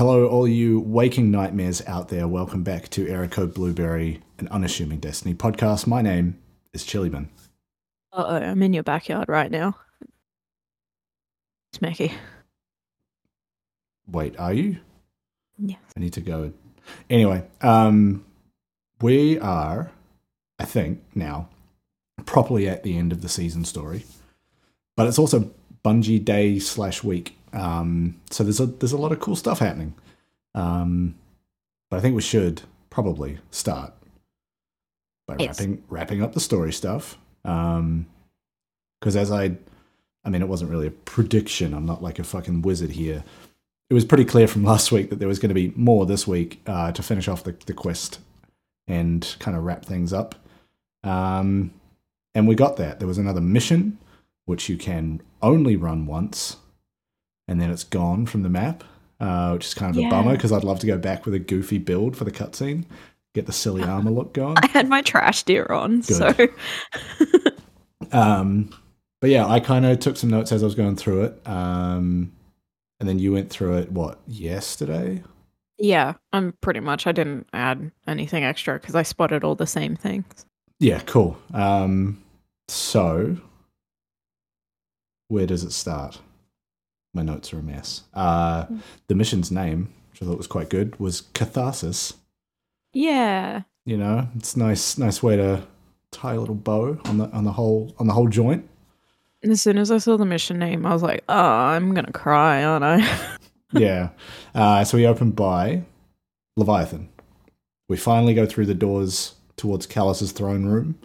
Hello, all you waking nightmares out there. Welcome back to Erico Blueberry, an unassuming Destiny podcast. My name is Chillybin. Uh oh, I'm in your backyard right now. Smacky. Wait, are you? Yeah. I need to go. Anyway, um, we are, I think, now properly at the end of the season story, but it's also Bungie Day slash week. Um, so there's a there's a lot of cool stuff happening. Um, but I think we should probably start by Yes. wrapping wrapping up the story stuff. Um, because as I, I mean, it wasn't really a prediction. I'm not like a fucking wizard here. It was pretty clear from last week that there was going to be more this week uh, to finish off the, the quest and kind of wrap things up. Um, and we got that. There was another mission, which you can only run once, and then it's gone from the map, uh, which is kind of a bummer because I'd love to go back with a goofy build for the cutscene, get the silly armor look going. I had my trash deer on, so Um, but yeah, I kind of took some notes as I was going through it. Um, and then you went through it, what, yesterday? yeah, I'm pretty much. I didn't add anything extra because I spotted all the same things. Yeah, cool. Um, so, where does it start? My notes are a mess. Uh, the mission's name, which I thought was quite good, was Catharsis. Yeah, You know, it's nice, nice way to tie a little bow on the on the whole on the whole joint. and as soon as I saw the mission name, I was like, "Oh, I'm gonna cry, aren't I?" yeah. Uh, so we open by Leviathan. We finally go through the doors towards Calus's throne room,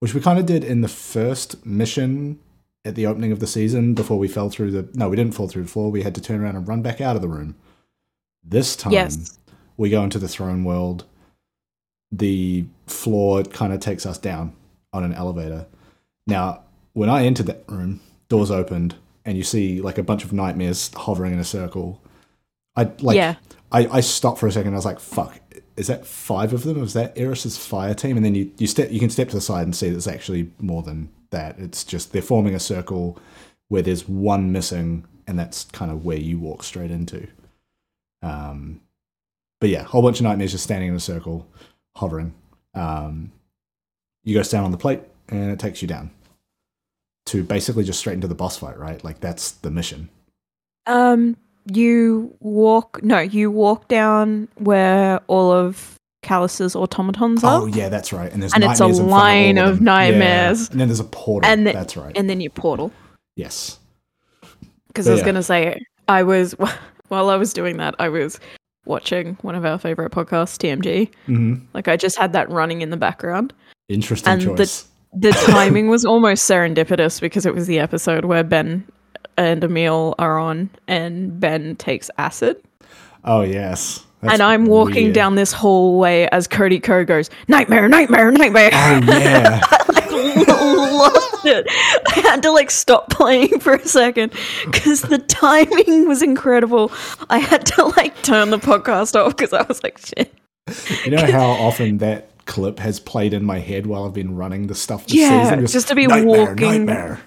which we kind of did in the first mission at the opening of the season before we fell through the. No, we didn't fall through the floor. We had to turn around and run back out of the room. This time, yes. we go into the throne world. The floor kind of takes us down on an elevator. Now, when I entered that room, doors opened, and you see like a bunch of nightmares hovering in a circle. I like. yeah. I, I stopped for a second. I was like, "Fuck! Is that five of them? Is that Eris's fire team?" And then you you step you can step to the side and see there's actually more than that. It's just they're forming a circle where there's one missing, and that's kind of where you walk straight into. Um, but yeah, a whole bunch of nightmares just standing in a circle, hovering. Um, you go stand on the plate, and it takes you down to basically just straight into the boss fight. Right, like that's the mission. Um, you walk. No, you walk down where all of Calus's automatons are. Oh yeah, that's right. And there's And it's a nightmares in front line all of nightmares. Yeah. And then there's a portal. And the- that's right. and then you portal. yes. Because I was yeah. going to say, I was, while I was doing that, I was watching one of our favorite podcasts, TMG. hmm Like, I just had that running in the background. Interesting And the- The timing was almost serendipitous because it was the episode where Ben and Emil are on, and Ben takes acid. oh yes. That's and I'm walking weird. down this hallway as Cody Ko goes, Nightmare, nightmare, nightmare. Oh yeah. I lost it. I had to like stop playing for a second because the timing was incredible. I had to like turn the podcast off because I was like, shit. you know how often that clip has played in my head while I've been running the stuff this Yeah, season? just to be nightmare, walking- Nightmare.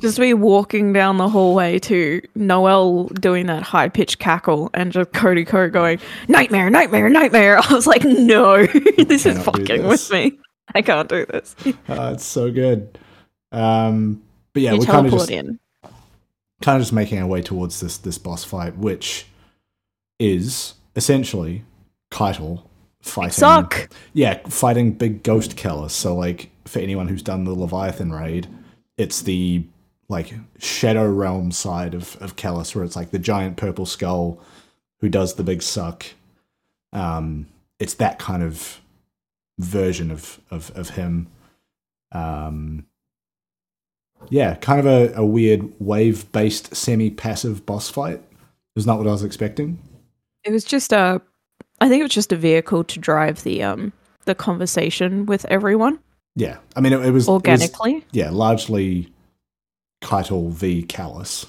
Just to be walking down the hallway to Noel doing that high pitched cackle and just Cody Ko going, Nightmare, nightmare, nightmare. I was like, no, this is fucking this. with me. I can't do this. Uh, it's so good. Um, but yeah, you we're kind of just in. kind of just making our way towards this this boss fight, which is essentially Caiatl fighting. Suck. Yeah, fighting big ghost killers. So like for anyone who's done the Leviathan raid, it's the like Shadow Realm side of of Calus, where it's like the giant purple skull who does the big suck. Um, it's that kind of version of of of him. Um, yeah, kind of a, a weird wave based semi passive boss fight. Was not what I was expecting. It was just a I think it was just a vehicle to drive the um the conversation with everyone Yeah, I mean it, it was it was- organically. yeah, largely Caiatl v Calus.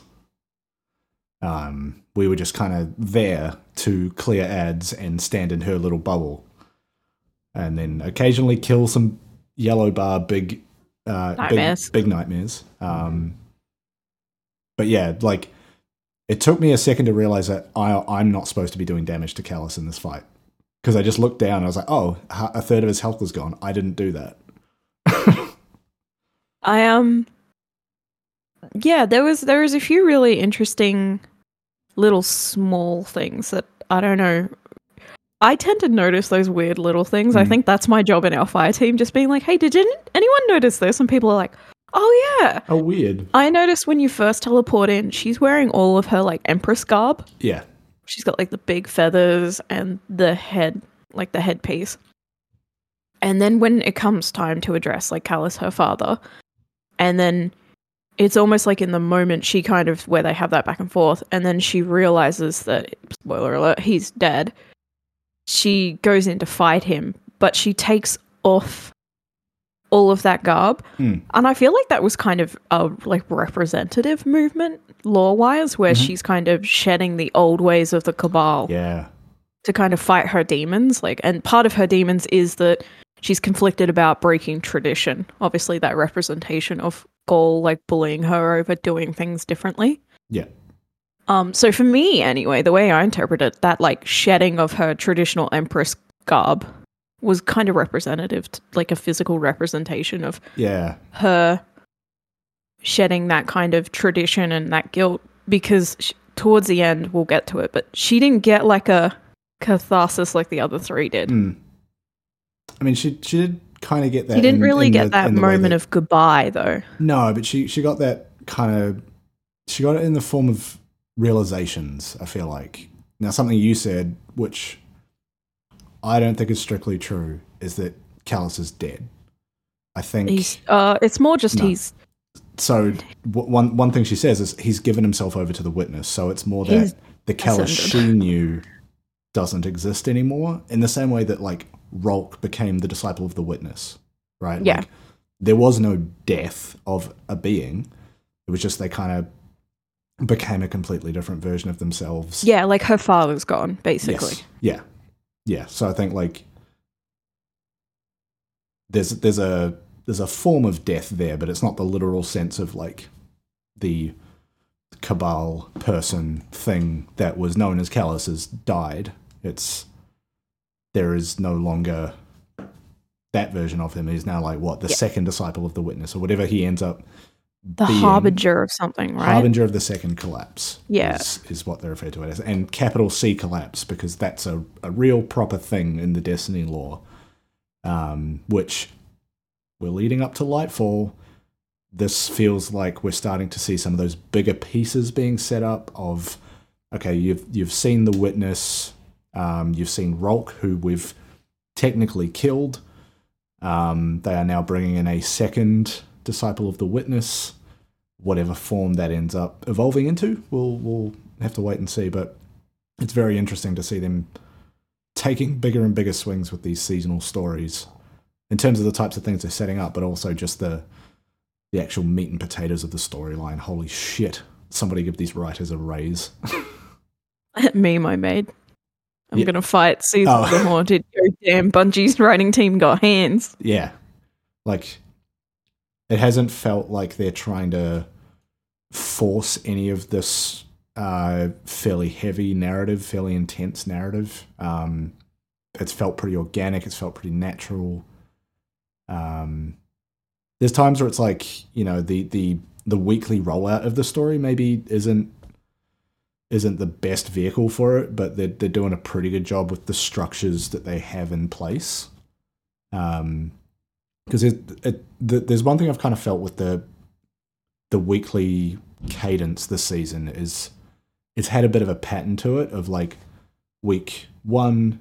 Um, we were just kind of there to clear ads and stand in her little bubble, and then occasionally kill some yellow bar big, uh, Nightmares. big, big nightmares. Um, but yeah, like it took me a second to realize that I, I'm not supposed to be doing damage to Calus in this fight. Because I just looked down and I was like, oh, a third of his health was gone. I didn't do that. I um yeah, there was there was a few really interesting little small things that I don't know. I tend to notice those weird little things. I Mm. think that's my job in our fire team, just being like, "Hey, did anyone notice this?" And people are like, "Oh yeah." Oh, weird. I noticed when you first teleport in, she's wearing all of her like empress garb. Yeah. She's got like the big feathers and the head, like the headpiece. And then when it comes time to address like Calus, her father, and then it's almost like in the moment she kind of where they have that back and forth, and then she realizes that spoiler alert, he's dead. She goes in to fight him, but she takes off all of that garb. Hmm. And I feel like that was kind of a like representative movement lore wise, where Mhm. she's kind of shedding the old ways of the cabal Yeah. to kind of fight her demons. Like, and part of her demons is that she's conflicted about breaking tradition. Obviously, that representation of Ghaul like bullying her over doing things differently. Yeah. Um, so for me, anyway, the way I interpret it, that like shedding of her traditional empress garb was kind of representative, t- like a physical representation of Yeah. her shedding that kind of tradition and that guilt because sh- towards the end we'll get to it but she didn't get like a catharsis like the other three did Mm. I mean, she she did kind of get that. she didn't in- really in get the- that in the way moment that- of goodbye though No, but she she got that kind of she got it in the form of realizations. I feel like now something you said, which I don't think is strictly true, is that Calus is dead. I think he's uh it's more just No. he's so. W- one one thing she says is he's given himself over to the witness. So it's more that the Calus she knew doesn't exist anymore. In the same way that like Rhulk became the disciple of the witness, right? Yeah. Like, there was no death of a being. It was just they kind of became a completely different version of themselves. yeah like her father's gone basically Yes. Yeah. Yeah. So I think like there's there's a there's a form of death there, but it's not the literal sense of like the cabal person thing that was known as Calus has died. It's there is no longer that version of him. He's now like what the Yeah. second disciple of the witness or whatever he ends up the harbinger of something right Harbinger of the second collapse. Yeah. Is, is what they refer to it as. And capital C collapse, because that's a, a real proper thing in the Destiny lore, um, which we're leading up to Lightfall. This feels like we're starting to see some of those bigger pieces being set up of okay, you've you've seen the witness, um, you've seen Rhulk, who we've technically killed. Um, they are now bringing in a second disciple of the witness whatever form that ends up evolving into. We'll we'll have to wait and see, but it's very interesting to see them taking bigger and bigger swings with these seasonal stories in terms of the types of things they're setting up, but also just the the actual meat and potatoes of the storyline. Holy shit. Somebody give these writers a raise. meme i made i'm Yeah. gonna fight season Oh. of the haunted damn bungie's writing team got hands yeah. Like it hasn't felt like they're trying to force any of this uh, fairly heavy narrative, fairly intense narrative. Um, it's felt pretty organic. It's felt pretty natural. Um, there's times where it's like you know the the the weekly rollout of the story maybe isn't isn't the best vehicle for it, but they're they're doing a pretty good job with the structures that they have in place. Um, because it, it, the, there's one thing I've kind of felt with the the weekly cadence this season is it's had a bit of a pattern to it of like week one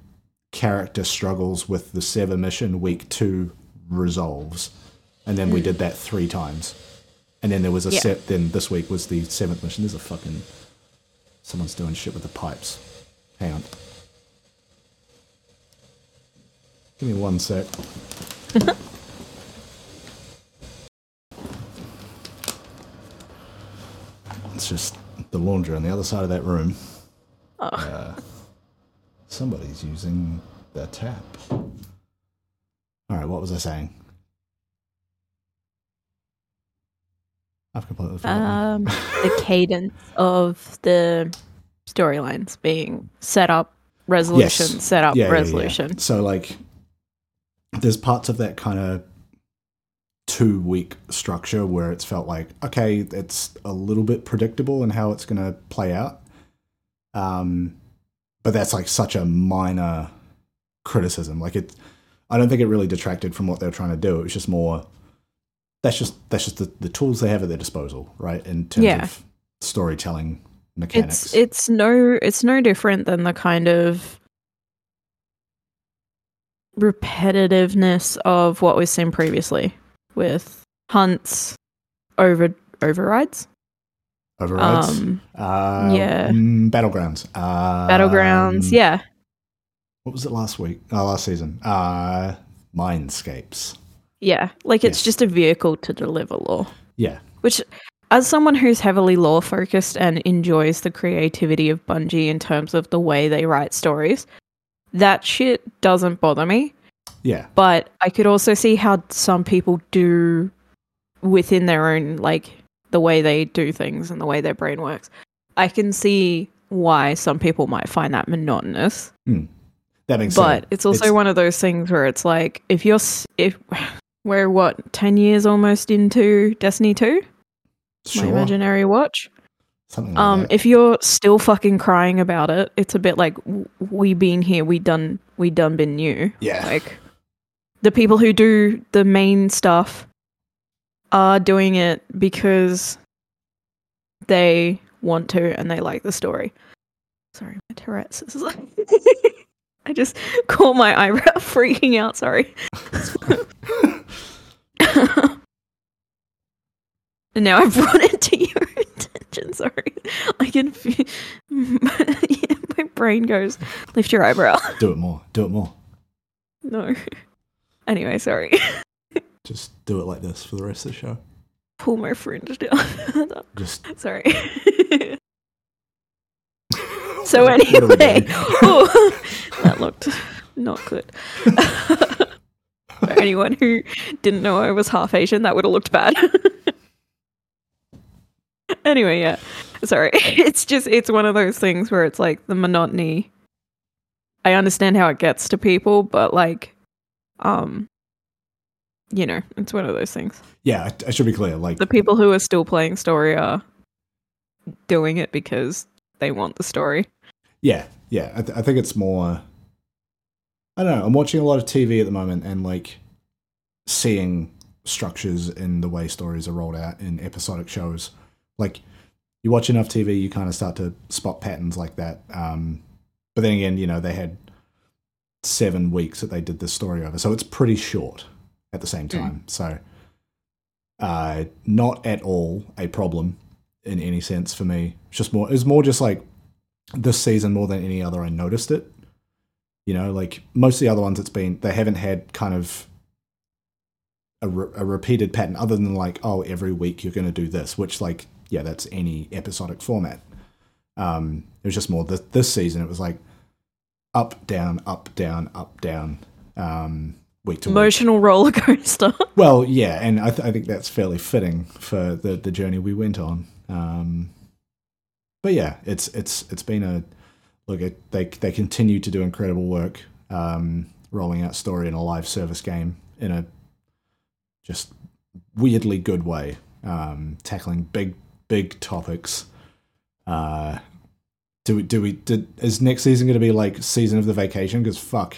character struggles with the sever mission, week two resolves, and then we mm. did that three times, and then there was a Yeah. set. Then this week was the seventh mission. There's a fucking someone's doing shit with the pipes. Hang on. Give me one sec. It's just the laundry on the other side of that room. Oh. Uh, somebody's using the tap. All right, what was I saying? I've completely forgotten. Um, the cadence of the storylines being set up, resolution, set up, Yeah, yeah, yeah. resolution. So like, there's parts of that kind of two week structure where it's felt like okay, it's a little bit predictable in how it's going to play out. Um, but that's like such a minor criticism. Like it, I don't think it really detracted from what they were trying to do. It was just more. That's just that's just the, the tools they have at their disposal, right? In terms Yeah. of storytelling mechanics. It's it's no it's no different than the kind of repetitiveness of what we've seen previously with hunts over overrides. Overrides. Um, Uh, Yeah. mm, battlegrounds. Uh, battlegrounds, yeah. What was it last week? Uh, last season. Uh, Mindscapes. Yeah. Like it's Yes. just a vehicle to deliver lore. Yeah, Which as someone who's heavily lore focused and enjoys the creativity of Bungie in terms of the way they write stories, that shit doesn't bother me. Yeah, but I could also see how some people do within their own like the way they do things and the way their brain works. I can see why some people might find that monotonous, that makes but sense. it's also one of those things where it's like if you're if we're what 10 years almost into Destiny 2, sure, my imaginary watch. something like Um that. if you're still fucking crying about it, it's a bit like we been here, we done we done been new. yeah, like the people who do the main stuff are doing it because they want to and they like the story. Sorry, my Tourette's is like I just caught my eyebrow freaking out, sorry. and now I've brought it to your attention, sorry. I can feel yeah, my brain goes, lift your eyebrow. do it more. Do it more. No. Anyway, sorry. Just do it like this for the rest of the show. Pull my fringe down. Just sorry. so What are we anyway? Ooh, that looked not good. For anyone who didn't know I was half Asian, that would have looked bad. anyway, yeah. Sorry. It's just it's one of those things where it's like the monotony. I understand how it gets to people, but like um you know, it's one of those things. yeah, I, should be clear. Like The people who are still playing story are doing it because they want the story. Yeah, yeah. I, th- I think it's more. I don't know. I'm watching a lot of TV at the moment and like seeing structures in the way stories are rolled out in episodic shows. Like you watch enough TV, you kind of start to spot patterns like that. Um, but then again, you know, they had seven weeks that they did this story over, so it's pretty short at the same time. So, uh, not at all a problem in any sense for me. It's just more. It's more just like this season more than any other. I noticed it. You know, like most of the other ones, it's been they haven't had kind of a, re- a repeated pattern other than like oh every week you're going to do this, which like yeah that's any episodic format. Um, it was just more this, this season. It was like up down up down up down um, week to week. Emotional roller coaster. Well, yeah, and I, th- I think that's fairly fitting for the, the journey we went on. Um, but yeah, it's it's it's been a look. It, they they continue to do incredible work, um, rolling out story in a live service game in a just weirdly good way, um, tackling big big topics. Uh, do we do we did, is next season going to be like season of the vacation? Because fuck,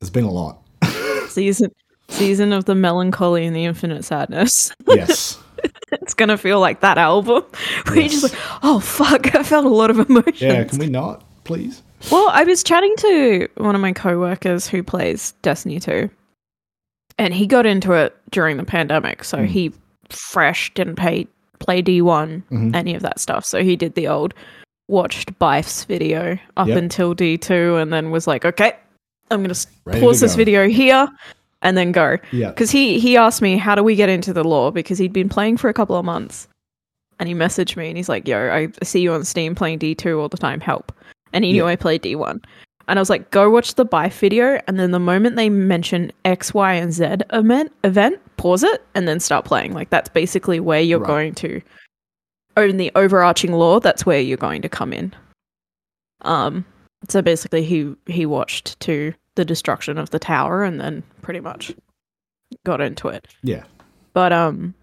there's been a lot. season season of the melancholy and the infinite sadness. yes. it's gonna feel like that album. Where you're just like, oh fuck, I felt a lot of emotions. Yeah, can we not, please? Well, I was chatting to one of my coworkers who plays Destiny 2, and he got into it during the pandemic. So Mm. he fresh didn't pay play D1, Mhm. any of that stuff. So he did the old watched Byf's video up Yep. until D2, and then was like, okay, I'm gonna pause this video here, and then go. Yeah. Because he he asked me how do we get into the lore because he'd been playing for a couple of months, and he messaged me and he's like, "Yo, I see you on Steam playing D two all the time. Help!" And he knew I played D one, And I was like, go watch the Byf video. And then the moment they mention X, Y, and Z event, event pause it and then start playing. Like, that's basically where you're Right. going to own the overarching lore. That's where you're going to come in. Um, so basically, he he watched to the destruction of the tower and then pretty much got into it. Yeah. But um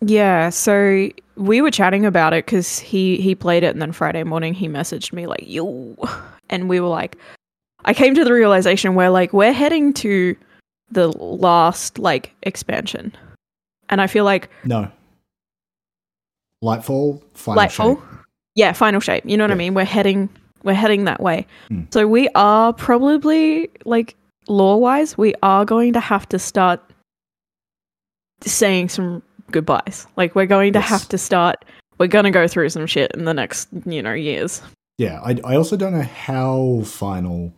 yeah, so we were chatting about it cuz he he played it and then Friday morning he messaged me like, "Yo." And we were like I came to the realization where like we're heading to the last like expansion. And I feel like No. Lightfall, final Lightfall. shape. Yeah, final shape. You know what I mean? We're heading we're heading that way. Hmm. So we are probably like lore wise, we are going to have to start saying some goodbyes. Like we're going to Yes. have to start we're gonna go through some shit in the next, you know, years. Yeah, I, I also don't know how final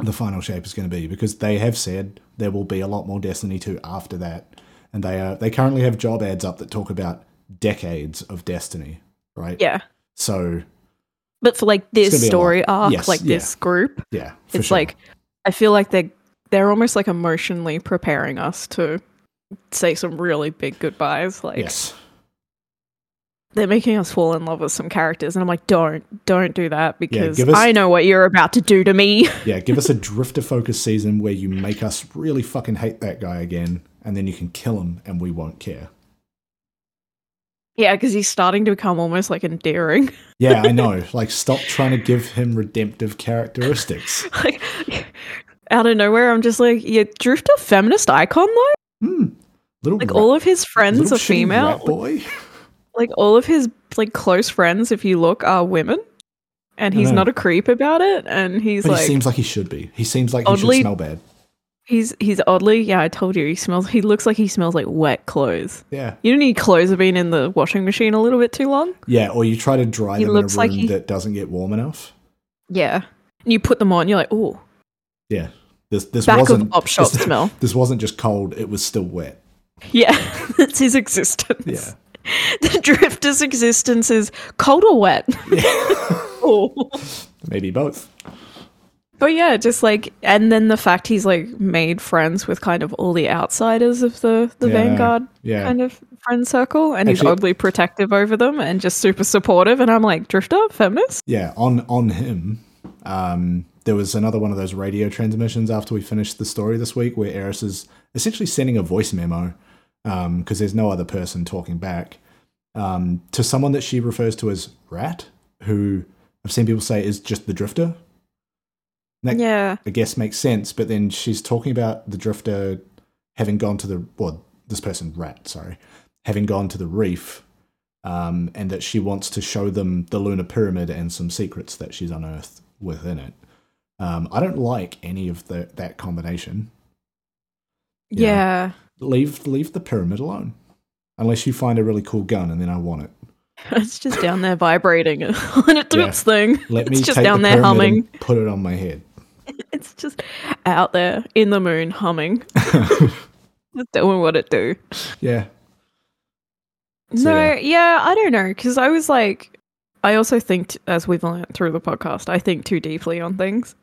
the final shape is going to be because they have said there will be a lot more Destiny 2 after that, and they are they currently have job ads up that talk about decades of Destiny, right? Yeah. So But for like this story arc, Yes, like yeah. this group, yeah, it's sure. like I feel like they're they're almost like emotionally preparing us to say some really big goodbyes. Like yes, they're making us fall in love with some characters and i'm like don't don't do that because give us- i know what you're about to do to me yeah. Give us a drifter focused season where you make us really fucking hate that guy again, and then you can kill him, and we won't care. yeah because he's starting to become almost like endearing Yeah, I know. Like, stop trying to give him redemptive characteristics. like out of nowhere i'm just like yeah drifter feminist icon though Hmm. Little like all of his friends are female boy. like all of his like close friends if you look are women and he's not a creep about it and he's But like he seems like he should be. He seems like he Oddly- should smell bad. he's he's oddly yeah i told you he smells he looks like he smells like wet clothes Yeah. you know, any clothes have been in the washing machine a little bit too long Yeah, or you try to dry He them in a room like he- that doesn't get warm enough. Yeah. And you put them on, you're like, oh, Yeah. This this back wasn't of op shop this, smell. this wasn't just cold, it was still wet. Yeah, that's his existence. Yeah. The drifter's existence is cold or wet. oh. Maybe both. But yeah, just like, and then the fact he's like made friends with kind of all the outsiders of the, the Yeah, Vanguard Yeah. kind of friend circle, and he's oddly protective over them and just super supportive. And I'm like, Drifter, feminist? Yeah, on on him. Um, there was another one of those radio transmissions after we finished the story this week where Eris is essentially sending a voice memo because there's no other person talking back um, to someone that she refers to as Rat, who I've seen people say is just the Drifter. That, Yeah. I guess makes sense, but then she's talking about the Drifter having gone to the well, this person Rat, sorry, having gone to the reef, um, and that she wants to show them the lunar pyramid and some secrets that she's unearthed within it. Um, I don't like any of the, that combination. Yeah. Yeah. Leave leave the pyramid alone, unless you find a really cool gun, and then I want it. It's just down there vibrating on it do Yeah. its thing. Let it's me just take down the there humming. put it on my head. It's just out there in the moon humming. just doing what it do. yeah, So, no, yeah. yeah. I don't know. Because I was like, I also think, as we've learned through the podcast, I think too deeply on things.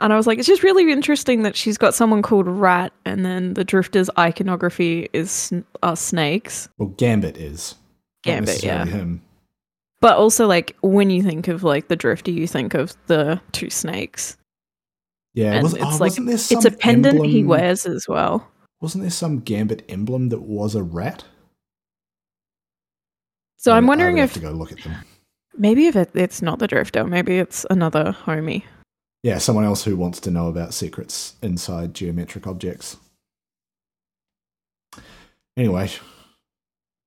And I was like, it's just really interesting that she's got someone called Rat, and then the Drifter's iconography is snakes. well, Gambit is Gambit, yeah. him. But also, like, when you think of like the Drifter, you think of the two snakes. Yeah, And was, it's oh, like- wasn't there some it's a pendant he wears as well. Wasn't there some Gambit emblem that was a rat? So I I wondering if to go look at them. maybe if it, it's not the Drifter, maybe it's another homie. Yeah, someone else who wants to know about secrets inside geometric objects. Anyway,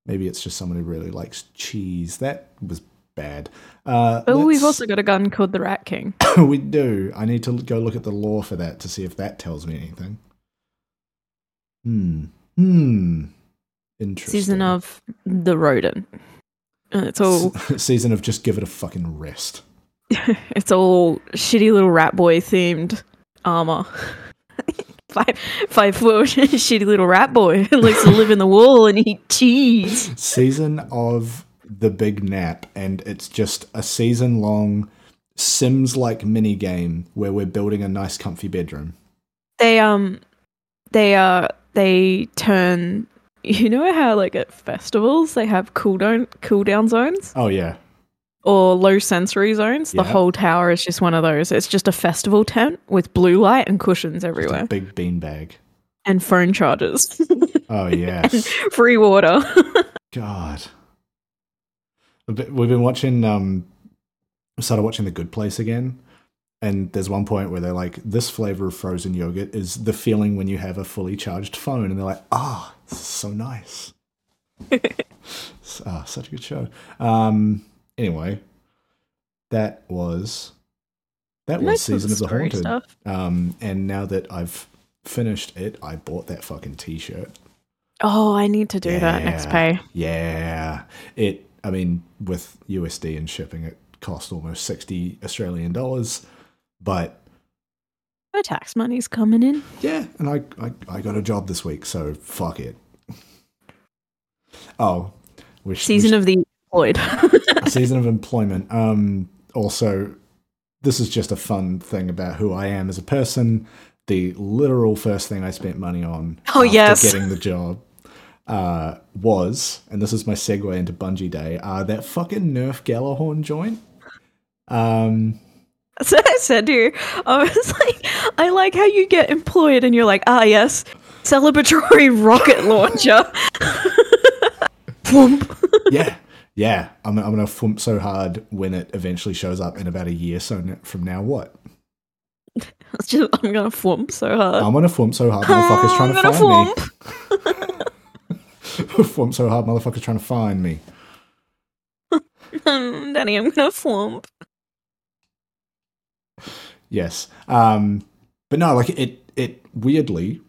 maybe it's just someone who really likes cheese. That was bad. Uh, Oh, we've also got a gun called the Rat King. we do. I need to go look at the lore for that to see if that tells me anything. Hmm. Hmm. Interesting. Season of the Rodent. And it's all season of just give it a fucking rest. it's all shitty little rat boy themed armor. five five foot shitty little rat boy who likes to live in the wall and eat cheese. season of the big nap and it's just a season long Sims like mini game where we're building a nice, comfy bedroom. They um they uh they turn you know how like at festivals they have cool down cool down zones Oh yeah, or low sensory zones? The whole tower is just one of those. It's just a festival tent with blue light and cushions Just a everywhere big beanbag. and phone chargers. Oh yes, Free water. God. We've been watching. Um, started watching The Good Place again, and there's one point where they're like, "This flavor of frozen yogurt is the feeling when you have a fully charged phone," and they're like, "Ah, is so nice." Ah, such a good show. Um, anyway, that was that was season of the haunted. stuff. Um, and now that I've finished it, I bought that fucking t-shirt. Oh, I need to do that next pay. Yeah, it. I mean, with USD and shipping, it cost almost sixty Australian dollars. But My tax money's coming in. yeah, and I, I I got a job this week, so fuck it. Oh, which Season of the employed. season of employment. Um, also, this is just a fun thing about who I am as a person. The literal first thing I spent money on Oh, after yes. getting the job uh, was, and this is my segue into Bungie Day, uh, that fucking Nerf Gjallarhorn joint. Um, So I said to you, I was like, I like how you get employed and you're like, ah, yes, celebratory rocket launcher. Yeah, yeah. I'm, I'm gonna thump so hard when it eventually shows up in about a year. So from now, what? It's just, I'm gonna thwomp so hard. I'm gonna thump so hard, motherfuckers trying I'm to find me. thump so hard, motherfuckers trying to find me. Danny, I'm gonna thwomp. Yes. Um, but no, like it, it weirdly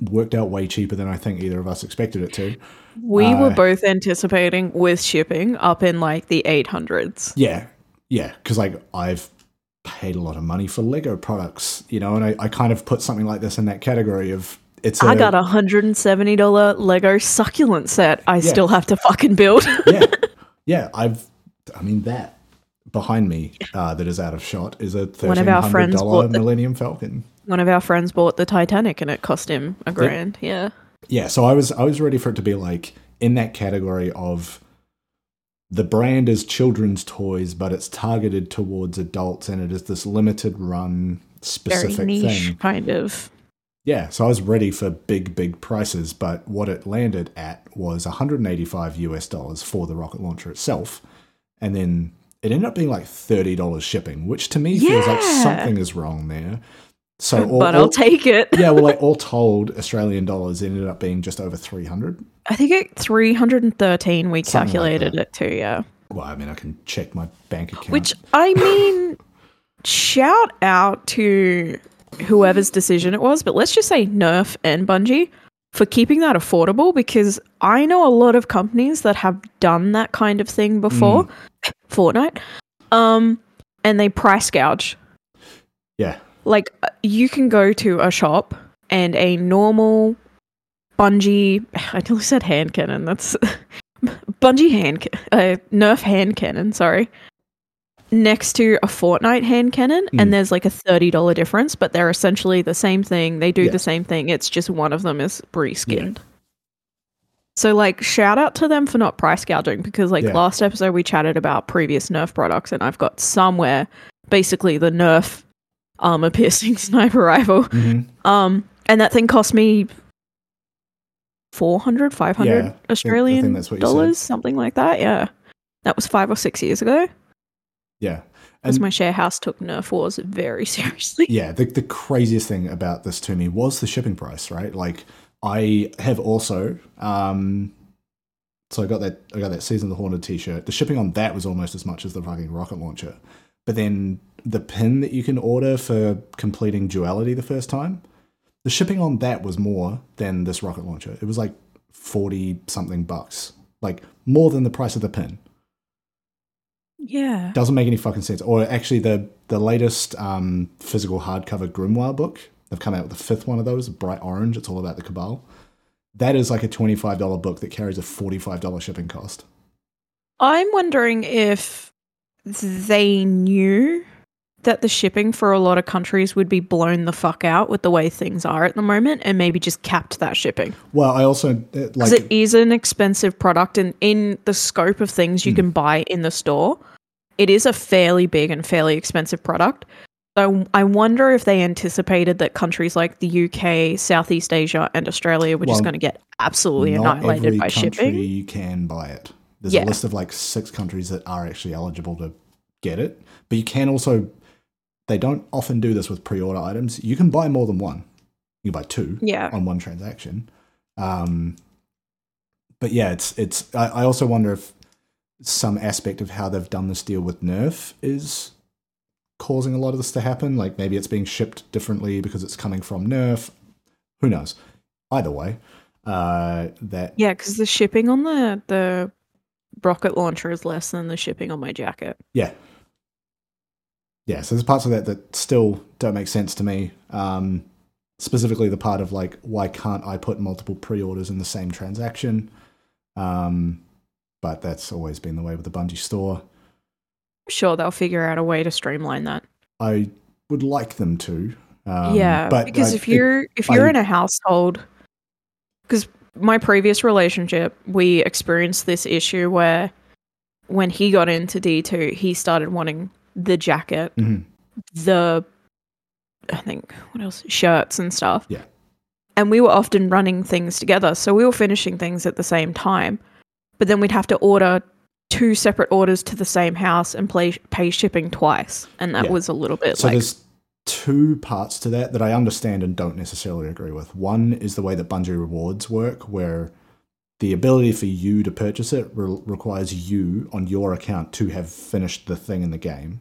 worked out way cheaper than I think either of us expected it to. We were Uh, both anticipating with shipping up in like the 800s. Yeah. Yeah. Cause like I've paid a lot of money for Lego products, you know, and I, I kind of put something like this in that category of it's a I got a $170 Lego succulent set I still have to fucking build. yeah. Yeah. I've, I mean, that behind me uh, that is out of shot is a One of our friends $1,300 bought the- Millennium Falcon. One of our friends bought the Titanic and it cost him a grand. Yeah. Yeah so i was i was ready for it to be like in that category of the brand is children's toys but it's targeted towards adults and it is this limited run Very specific niche, thing kind of. yeah so i was ready for big big prices but what it landed at was 185 us dollars for the rocket launcher itself and then it ended up being like $30 shipping which to me feels like something is wrong there so all, but I'll take it. yeah well like all told australian dollars ended up being just over 300 I think at 313 we Something like calculated that. it to, yeah. Well, I mean, I can check my bank account. Which I mean, shout out to whoever's decision it was, but let's just say Nerf and Bungie for keeping that affordable because I know a lot of companies that have done that kind of thing before, Fortnite, um, and they price gouge. yeah, Like uh, you can go to a shop and a normal Bungie. I nearly said hand cannon. That's Bungie hand, uh, Nerf hand cannon. Sorry, next to a Fortnite hand cannon, Mm. and there's like a thirty dollar difference, but they're essentially the same thing. They do Yeah. the same thing. It's just one of them is reskinned. So like shout out to them for not price gouging because like Yeah. last episode we chatted about previous Nerf products and I've got somewhere basically the Nerf armor piercing sniper rifle. hmm Um and that thing cost me 400 500 Yeah, Australian think that's what you said. dollars something like that. Yeah. That was 5 or 6 years ago yeah, because my share house took Nerf wars very seriously. yeah. The the craziest thing about this to me was the shipping price, right? Like, I have also, um, so I got that I got that season of the haunted T-shirt. The shipping on that was almost as much as the fucking rocket launcher, but then the pin that you can order for completing duality the first time, the shipping on that was more than this rocket launcher. It was like forty something bucks, like more than the price of the pin. Yeah. Doesn't make any fucking sense. Or actually, the the latest um, physical hardcover Grimoire book, they've come out with the fifth one of those, bright orange. It's all about the Cabal. That is like a twenty five dollar book that carries a forty five dollar shipping cost. I'm wondering if they knew that the shipping for a lot of countries would be blown the fuck out with the way things are at the moment and maybe just capped that shipping. Well, I also uh, Because like it is an expensive product and in the scope of things you can buy in the store, it is a fairly big and fairly expensive product. So I wonder if they anticipated that countries like the UK, Southeast Asia, and Australia were just going to get absolutely not annihilated by shipping. can buy it. There's Yeah. a list of like six countries that are actually eligible to get it, but you can also. They don't often do this with pre-order items. You can buy more than one. You can buy two Yeah. on one transaction. Um, but yeah, it's it's. I, I also wonder if some aspect of how they've done this deal with Nerf is causing a lot of this to happen. Like maybe it's being shipped differently because it's coming from Nerf. Who knows? Either way, uh, that Yeah, because the shipping on the the rocket launcher is less than the shipping on my jacket. Yeah. Yeah, so there's parts of that that still don't make sense to me. Um, specifically, the part of like, why can't I put multiple pre orders in the same transaction? Um, but that's always been the way with the Bungie store. Sure, they'll figure out a way to streamline that. I would like them to. Um, yeah, but because I- if you're if you're I- in a household, because my previous relationship, we experienced this issue where when he got into D two, he started wanting the jacket, Mhm. the I think what else shirts and stuff. Yeah. and we were often running things together, so we were finishing things at the same time, but then we'd have to order two separate orders to the same house and play, pay shipping twice, and that Yeah. was a little bit So like there's two parts to that that I understand and don't necessarily agree with. One is the way that Bungie rewards work, where the ability for you to purchase it re- requires you on your account to have finished the thing in the game,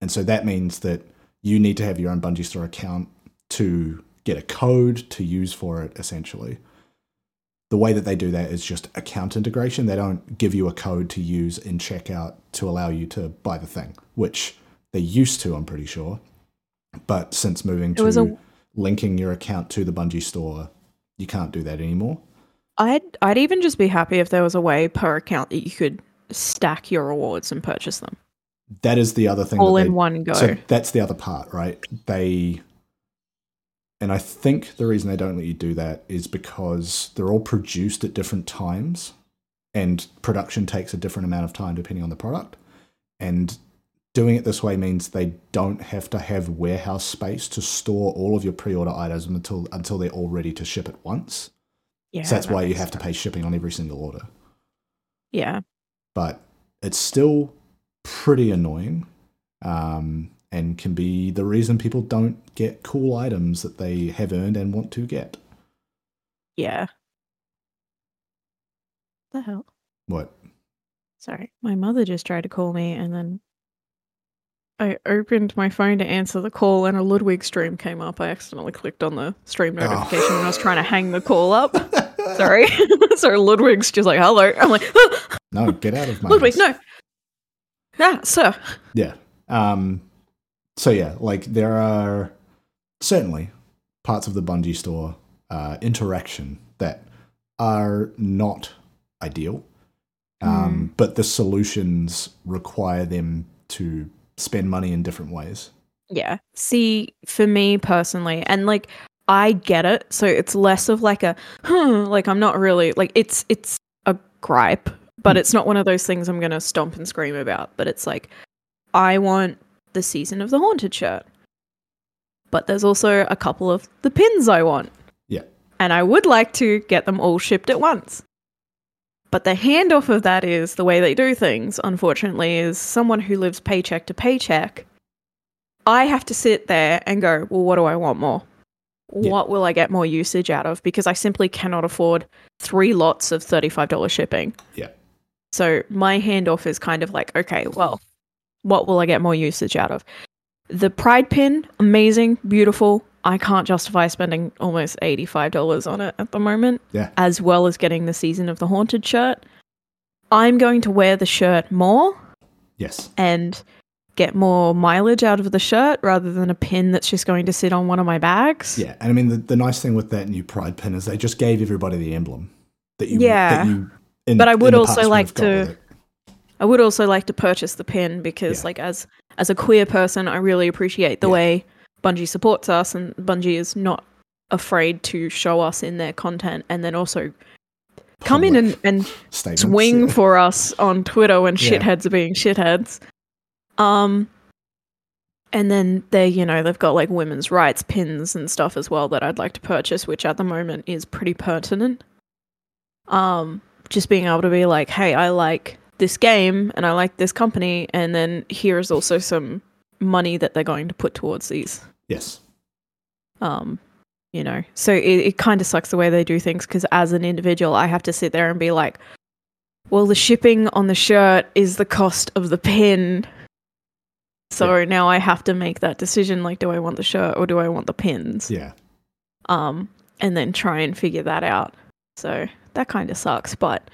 and so that means that you need to have your own Bungie store account to get a code to use for it. Essentially, the way that they do that is just account integration. They don't give you a code to use in checkout to allow you to buy the thing, which they used to, I'm pretty sure. But since moving to a- linking your account to the Bungie store, you can't do that anymore. I'd I'd even just be happy if there was a way per account that you could stack your rewards and purchase them That is the other thing. all in they- one go. So that's the other part, right? They, and I think the reason they don't let you do that is because they're all produced at different times, and production takes a different amount of time depending on the product. And doing it this way means they don't have to have warehouse space to store all of your pre-order items until until they're all ready to ship at once. yeah, so that's that why you have to pay shipping on every single order. Yeah, but it's still pretty annoying um, and can be the reason people don't get cool items that they have earned and want to get. yeah. The hell? What? Sorry, my mother just tried to call me, and then I opened my phone to answer the call, and a Ludwig stream came up. I accidentally clicked on the stream Oh. notification when I was trying to hang the call up. Sorry, so Ludwig's just like, "Hello." I'm like, No, get out of my Ludwig, house. no. Yeah, sir. Yeah. Um, so yeah, like there are certainly parts of the Bungie store uh, interaction that are not ideal, um, but the solutions require them to spend money in different ways. Yeah. See, for me personally, and like I get it, so it's less of like a huh, like I'm not really like it's it's a gripe, but Hmm. it's not one of those things I'm gonna stomp and scream about. But it's like I want the season of the haunted shirt. But there's also a couple of the pins I want. Yeah. And I would like to get them all shipped at once. But the handoff of that is the way they do things, unfortunately, is someone who lives paycheck to paycheck. I have to sit there and go, well, what do I want more? Yeah. What will I get more usage out of? Because I simply cannot afford three lots of $35 shipping. Yeah. So my handoff is kind of like, okay, well, what will I get more usage out of? The Pride pin, amazing, beautiful. I can't justify spending almost $85 on it at the moment, Yeah. as well as getting the Season of the Haunted shirt. I'm going to wear the shirt more Yes. and get more mileage out of the shirt rather than a pin that's just going to sit on one of my bags. Yeah, and I mean the, the nice thing with that new Pride pin is they just gave everybody the emblem that you Yeah. that you in, But I would also like have got with to- I I would also like to purchase the pin because, Yeah. like, as as a queer person, I really appreciate the Yeah. way Bungie supports us, and Bungie is not afraid to show us in their content, and then also come in and, and Statements, swing yeah. for us on Twitter when Yeah. shitheads are being shitheads. Um, and then they, you know, they've got like women's rights pins and stuff as well that I'd like to purchase, which at the moment is pretty pertinent. Um, just being able to be like, hey, I like this game and I like this company, and then here is also some money that they're going to put towards these Yes. um you know so it, it kind of sucks the way they do things because as an individual i have to sit there and be like well the shipping on the shirt is the cost of the pin so now i have to make that decision like do i want the shirt or do i want the pins Yeah. um and then try and figure that out so that kind of sucks but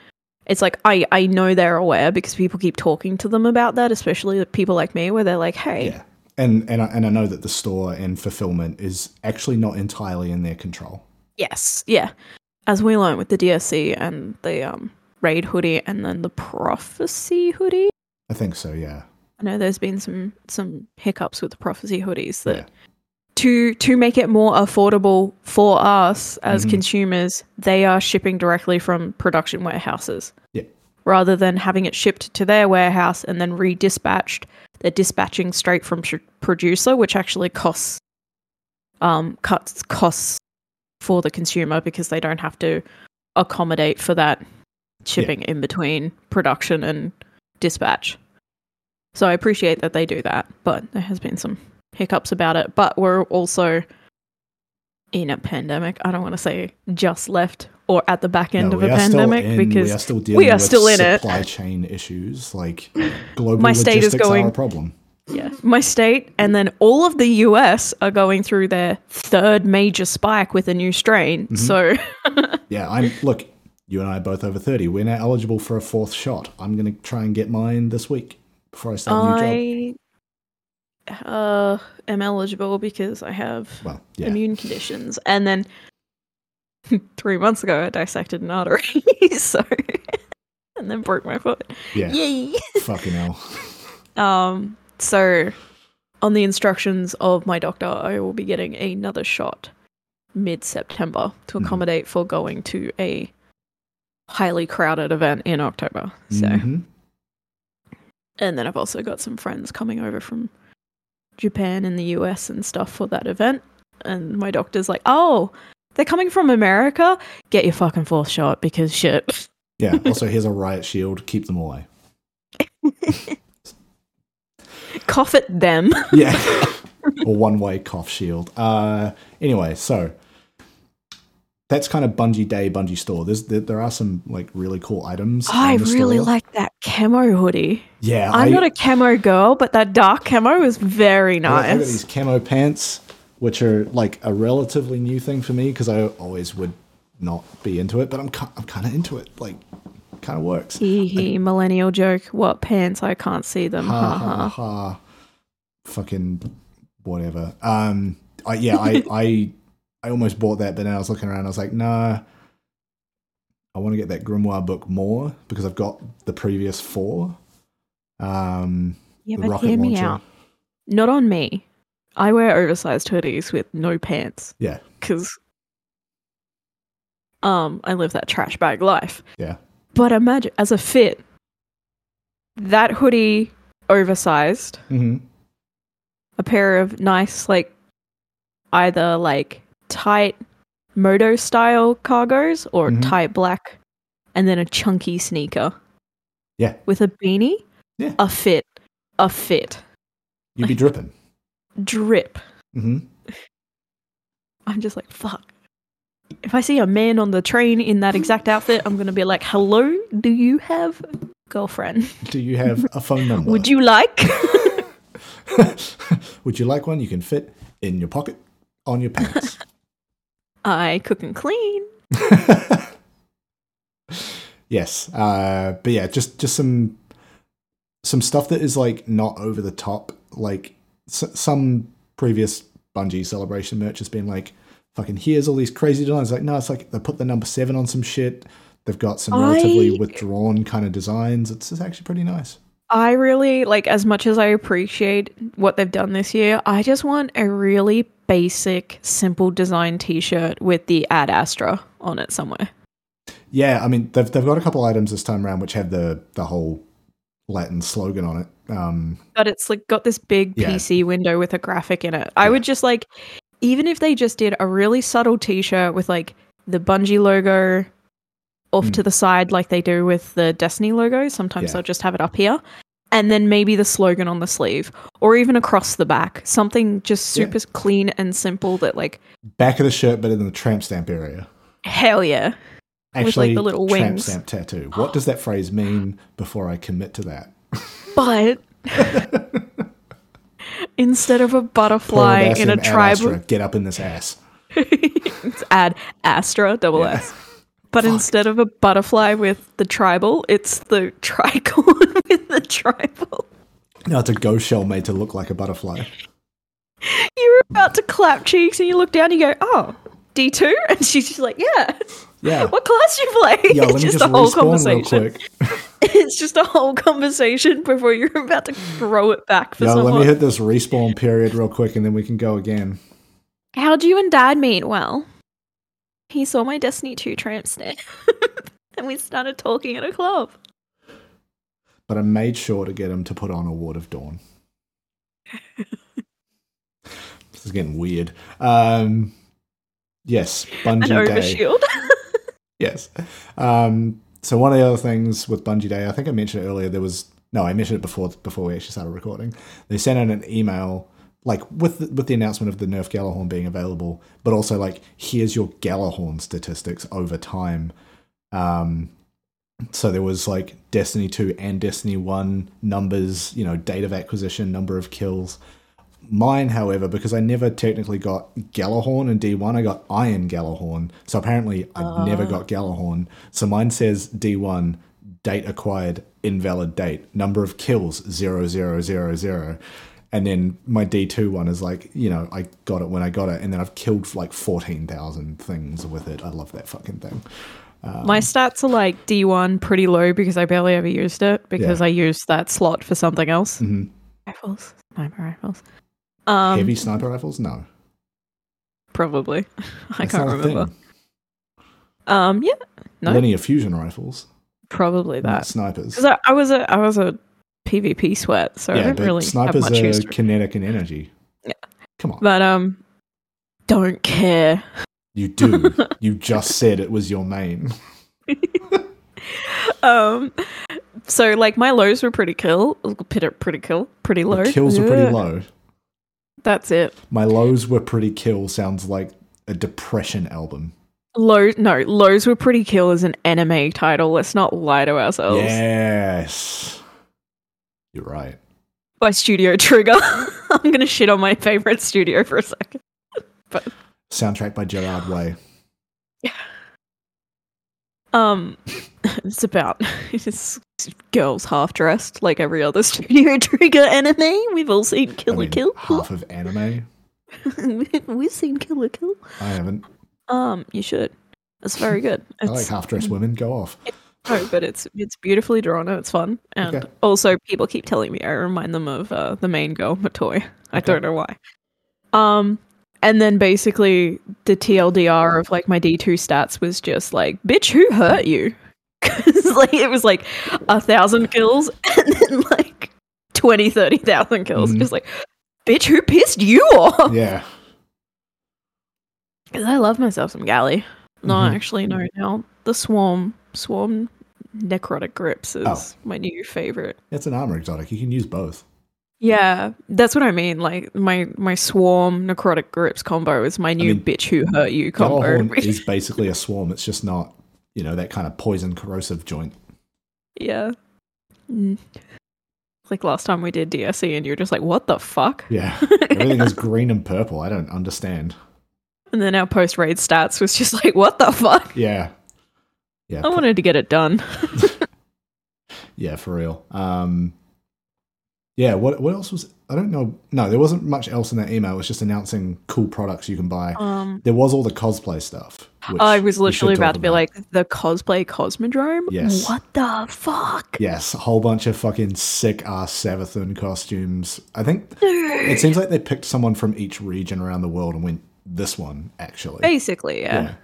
it's like i i know they're aware because people keep talking to them about that especially the people like me where they're like hey Yeah. And and I, and I know that the store and fulfillment is actually not entirely in their control. Yes, yeah. As we learned with the DSC and the um, raid hoodie, and then the prophecy hoodie. I think so. Yeah. I know there's been some some hiccups with the prophecy hoodies that Yeah. to to make it more affordable for us as Mhm. consumers, they are shipping directly from production warehouses. Yeah. Rather than having it shipped to their warehouse and then redispatched, they're dispatching straight from sh- producer, which actually costs um cuts costs for the consumer because they don't have to accommodate for that shipping in between production and dispatch. So I appreciate that they do that, but there has been some hiccups about it. But we're also in a pandemic. I don't want to say just left or at the back end No, of a pandemic in- because we are still dealing are with still in it. supply chain issues. Like global My state is going- a problem. yeah, my state and then all of the US are going through their third major spike with a new strain. Mm-hmm. So Yeah, I'm look. You and I are both over thirty. We're now eligible for a fourth shot. I'm going to try and get mine this week before I start a new job. I uh am eligible because I have Well, yeah, immune conditions. And then three months ago, I dissected an artery, so and then broke my foot. yeah. Yay! Fucking hell. Um, so on the instructions of my doctor, I will be getting another shot mid September to Mhm. accommodate for going to a highly crowded event in October. So, Mhm. and then I've also got some friends coming over from Japan and the US and stuff for that event. And my doctor's like, "Oh, they're coming from America. Get your fucking fourth shot because shit." Yeah. Also, here's a riot shield. Keep them away. Cough at them. Yeah. or one way cough shield. Uh, anyway, so that's kind of Bungie Day, Bungie Store. There's there, there are some like really cool items. I really store. like that camo hoodie. Yeah, I'm I, not a camo girl, but that dark camo is very I got- I got nice. these camo pants, which are like a relatively new thing for me because I always would not be into it, but I'm I'm kind of into it. Like, kind of works. Hee hee, millennial joke. What pants? I can't see them. ha Ha ha ha. fucking whatever um I, yeah i i i almost bought that but then i was looking around i was like nah i want to get that grimoire book more because i've got the previous four um Yeah, but hear me out. Not on me. I wear oversized hoodies with no pants. Yeah. Because um I live that trash bag life. yeah. But imagine as a fit, that hoodie oversized, hmm a pair of nice like either like tight moto style cargos or Mhm. tight black and then a chunky sneaker. Yeah. With a beanie? Yeah. a fit. A fit. You'd be dripping drip. Hmm i'm just like fuck. If i see a man on the train in that exact outfit i'm gonna be like hello do you have a girlfriend? Do you have a phone number? Would you like? Would you like one? You can fit in your pocket on your pants. I cook and clean. Yes, uh, but yeah, just just some some stuff that is like not over the top. Like s- some previous Bungie celebration merch has been like, "Fucking here's all these crazy designs." Like, no, it's like they put the number seven on some shit. They've got some relatively I- withdrawn kind of designs. It's, it's actually pretty nice. I really like as much as I appreciate what they've done this year, I just want a really basic, simple design t-shirt with the ad Astra on it somewhere. Yeah, I mean they've they've got a couple items this time around which have the the whole Latin slogan on it. Um, But it's like got this big Yeah. PC window with a graphic in it. I would just like even if they just did a really subtle t-shirt with like the Bungie logo off Mm. to the side like they do with the Destiny logo, sometimes Yeah. they'll just have it up here. And then maybe the slogan on the sleeve or even across the back. Something just Yeah. super clean and simple that like back of the shirt, but in the tramp stamp area. hell yeah. With, like, Actually, the little tramp wings. stamp tattoo. What does that phrase mean before I commit to that? But instead of a butterfly in a ad tribal astra, Get up in this ass. it's add Astra double Yeah. S. But instead of a butterfly with the tribal, it's the tricorn with the tribal. No, it's a ghost shell made to look like a butterfly. You're about to clap cheeks and you look down and you go, oh, D2? And she's just like, yeah. Yeah. What class you play? Yo, it's just just a whole conversation. It's just a whole conversation before you're about to throw it back for Yo, someone. let me hit this respawn period real quick and then we can go again. How'd you and Dad meet? Well, he saw my Destiny 2 tramp and we started talking at a club. But I made sure to get him to put on a Ward of Dawn. this is getting weird. Um, yes, An Bungie Day. Yes. Um, so one of the other things with Bungie Day, I think I mentioned it earlier. There was no, I mentioned it before before we actually started recording. They sent out an email like with the, with the announcement of the Nerf Gjallarhorn being available, but also like here's your Gjallarhorn statistics over time. Um, so there was like Destiny two and Destiny one numbers, you know, date of acquisition, number of kills. Mine, however, because I never technically got Gjallarhorn in D1, I got Iron Gjallarhorn. So apparently I never got Gjallarhorn. So mine says D1, date acquired, invalid date, number of kills, zero, zero, zero, zero. And then my D2 one is like, you know, I got it when I got it. And then I've killed like 14,000 things with it. I love that fucking thing. My stats are like D1 pretty low because I barely ever used it because Yeah. I used that slot for something else. Mhm. Rifles, sniper rifles. Um, Heavy sniper rifles? No. probably. I That's can't remember. Um, yeah, no, Linear fusion rifles, probably not that. snipers. Because I, I was a I was a PvP sweat, so I yeah, don't but really have snipers much are history. kinetic and energy. Yeah. Come on. But um, don't care. You do. you just said it was your main. Um, so like my lows were pretty kill, pretty pretty kill, pretty low. The kills are pretty low. That's it. My lows were pretty kill sounds like a depression album. Low, no, lows were pretty kill as an anime title. Let's not lie to ourselves. Yes. You're right. By Studio Trigger. I'm gonna shit on my favorite studio for a second. but Soundtrack by Gerard Way. Um, it's about it's girls half dressed like every other Studio Trigger anime. We've all seen I Killer mean, Kill. half of anime. We've seen Kill la Kill. I haven't. Um, you should. It's very good. I like half dressed women. Go off. no, but it's it's beautifully drawn and it's fun. And Okay. also, people keep telling me I remind them of uh, the main girl, Matoi. I Okay. don't know why. Um, and then basically the TLDR of like my D2 stats was just like, bitch, who hurt you? Because like it was like a thousand kills and then like 20, 30,000 kills. Mhm. Just like, bitch, who pissed you off? Yeah. Because I love myself some galley. No, Mhm. actually, no. Now the swarm, swarm necrotic grips is Oh. my new favorite. It's an armor exotic. You can use both. Yeah, that's what I mean. Like my my swarm necrotic grips combo is my new mean, bitch who hurt you combo. Is basically a swarm. It's just not, you know, that kind of poison corrosive joint. yeah. Mm. Like last time we did DSC and you're just like, what the fuck? Yeah. Everything is green and purple. I don't understand. And then our post raid stats was just like, what the fuck? Yeah. Yeah. I wanted to get it done. Yeah, for real. Um, yeah. What what else was I don't know. No, there wasn't much else in that email. It was just announcing cool products you can buy. Um, there was all the cosplay stuff. which I was literally about to be like the cosplay Cosmodrome. Yes. What the fuck? yes, a whole bunch of fucking sick ass Savathun costumes. I think Dude. it seems like they picked someone from each region around the world and went this one actually. Basically, yeah.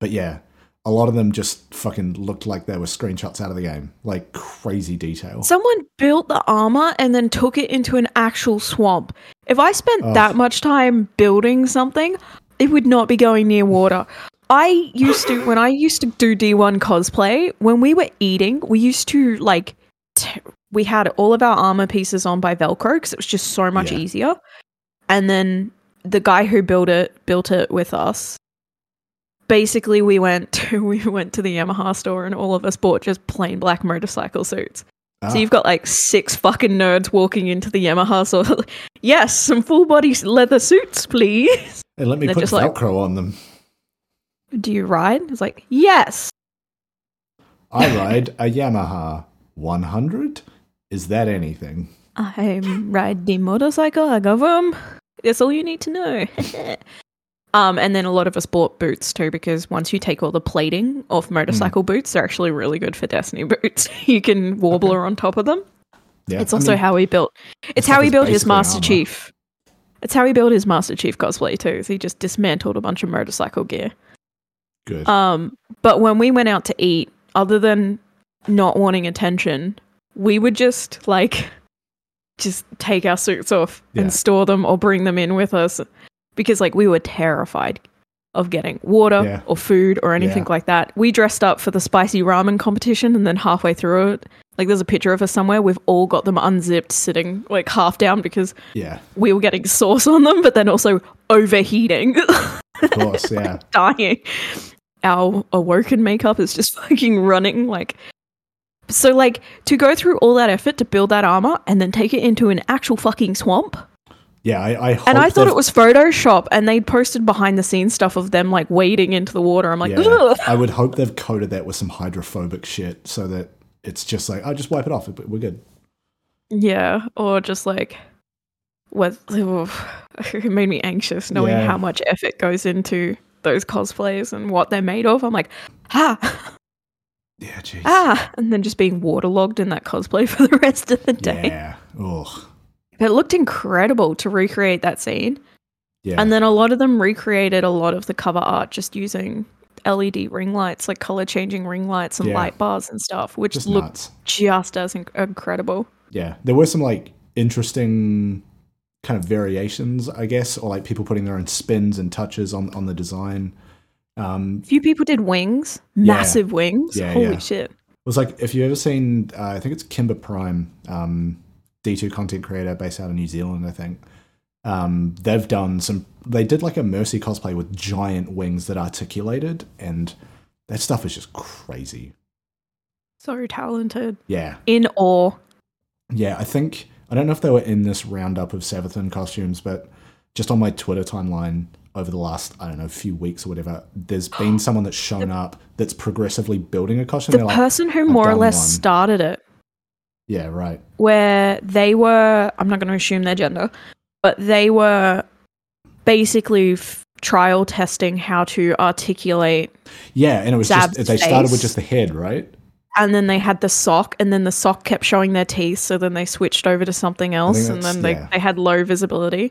But yeah, a lot of them just fucking looked like they were screenshots out of the game. Like crazy detail. Someone built the armor and then took it into an actual swamp. If I spent that much time building something, it would not be going near water. I used to, when I used to do D1 cosplay, when we were eating, we used to like, t- we had all of our armor pieces on by Velcro because it was just so much Yeah. easier. And then the guy who built it built it with us. Basically, we went to we went to the Yamaha store and all of us bought just plain black motorcycle suits. Ah, So you've got like six fucking nerds walking into the Yamaha store. yes, some full body leather suits, please. and let me they're put just like- Velcro on them. Do you ride? It's like, yes. I ride a Yamaha 100. Is that anything? I ride the motorcycle. I go vroom. That's all you need to know. Um, and then a lot of us bought boots too because once you take all the plating off motorcycle boots, they're actually really good for Destiny boots. you can Worbla on top of them. Yeah, It's I also mean, how he built. It's how he built his Master armor. Chief. It's how he built his Master Chief cosplay too. So he just dismantled a bunch of motorcycle gear. good. Um, but when we went out to eat, other than not wanting attention, we would just like just take our suits off Yeah. and store them or bring them in with us because like we were terrified of getting water Yeah. or food or anything Yeah. like that. We dressed up for the spicy ramen competition and then halfway through it, like there's a picture of us somewhere, we've all got them unzipped sitting like half down because yeah, we were getting sauce on them, but then also overheating. of course. Yeah. dying. Our awoken makeup is just fucking running like so like to go through all that effort to build that armor and then take it into an actual fucking swamp. Yeah. I, I hope And I thought it was Photoshop and they posted behind the scenes stuff of them like wading into the water. I'm like, Yeah, ugh. I would hope they've coated that with some hydrophobic shit so that it's just like, I just wipe it off. We're good. Yeah. Or just like what it made me anxious knowing Yeah. how much effort goes into those cosplays and what they're made of. I'm like, ah, Yeah, jeez. ah, and then just being waterlogged in that cosplay for the rest of the day. Yeah. Ugh. It looked incredible to recreate that scene. Yeah. And then a lot of them recreated a lot of the cover art just using LED ring lights, like color changing ring lights and Yeah. light bars and stuff, which just looked nuts. just as inc- incredible. Yeah. There were some like interesting kind of variations, I guess, or like people putting their own spins and touches on, on the design. Um, few people did wings, Yeah. massive wings. Yeah, Holy yeah. shit. It was like if you've ever seen, uh, I think it's Kimber Prime, um, D2 content creator based out of New Zealand, I think. Um, they've done some. They did like a Mercy cosplay with giant wings that articulated, and that stuff is just crazy. So talented. Yeah, In awe. yeah. I think I don't know if they were in this roundup of Savathun costumes, but just on my Twitter timeline over the last I don't know few weeks or whatever, there's been someone that's shown up that's progressively building a costume. The They're like, person who "I've more or less one." started it yeah, right. where they were i'm not going to assume their gender but they were basically f- trial testing how to articulate Yeah, and it was Zab's just they started with just the head, right? and then they had the sock and then the sock kept showing their teeth so then they switched over to something else and then they, yeah. they had low visibility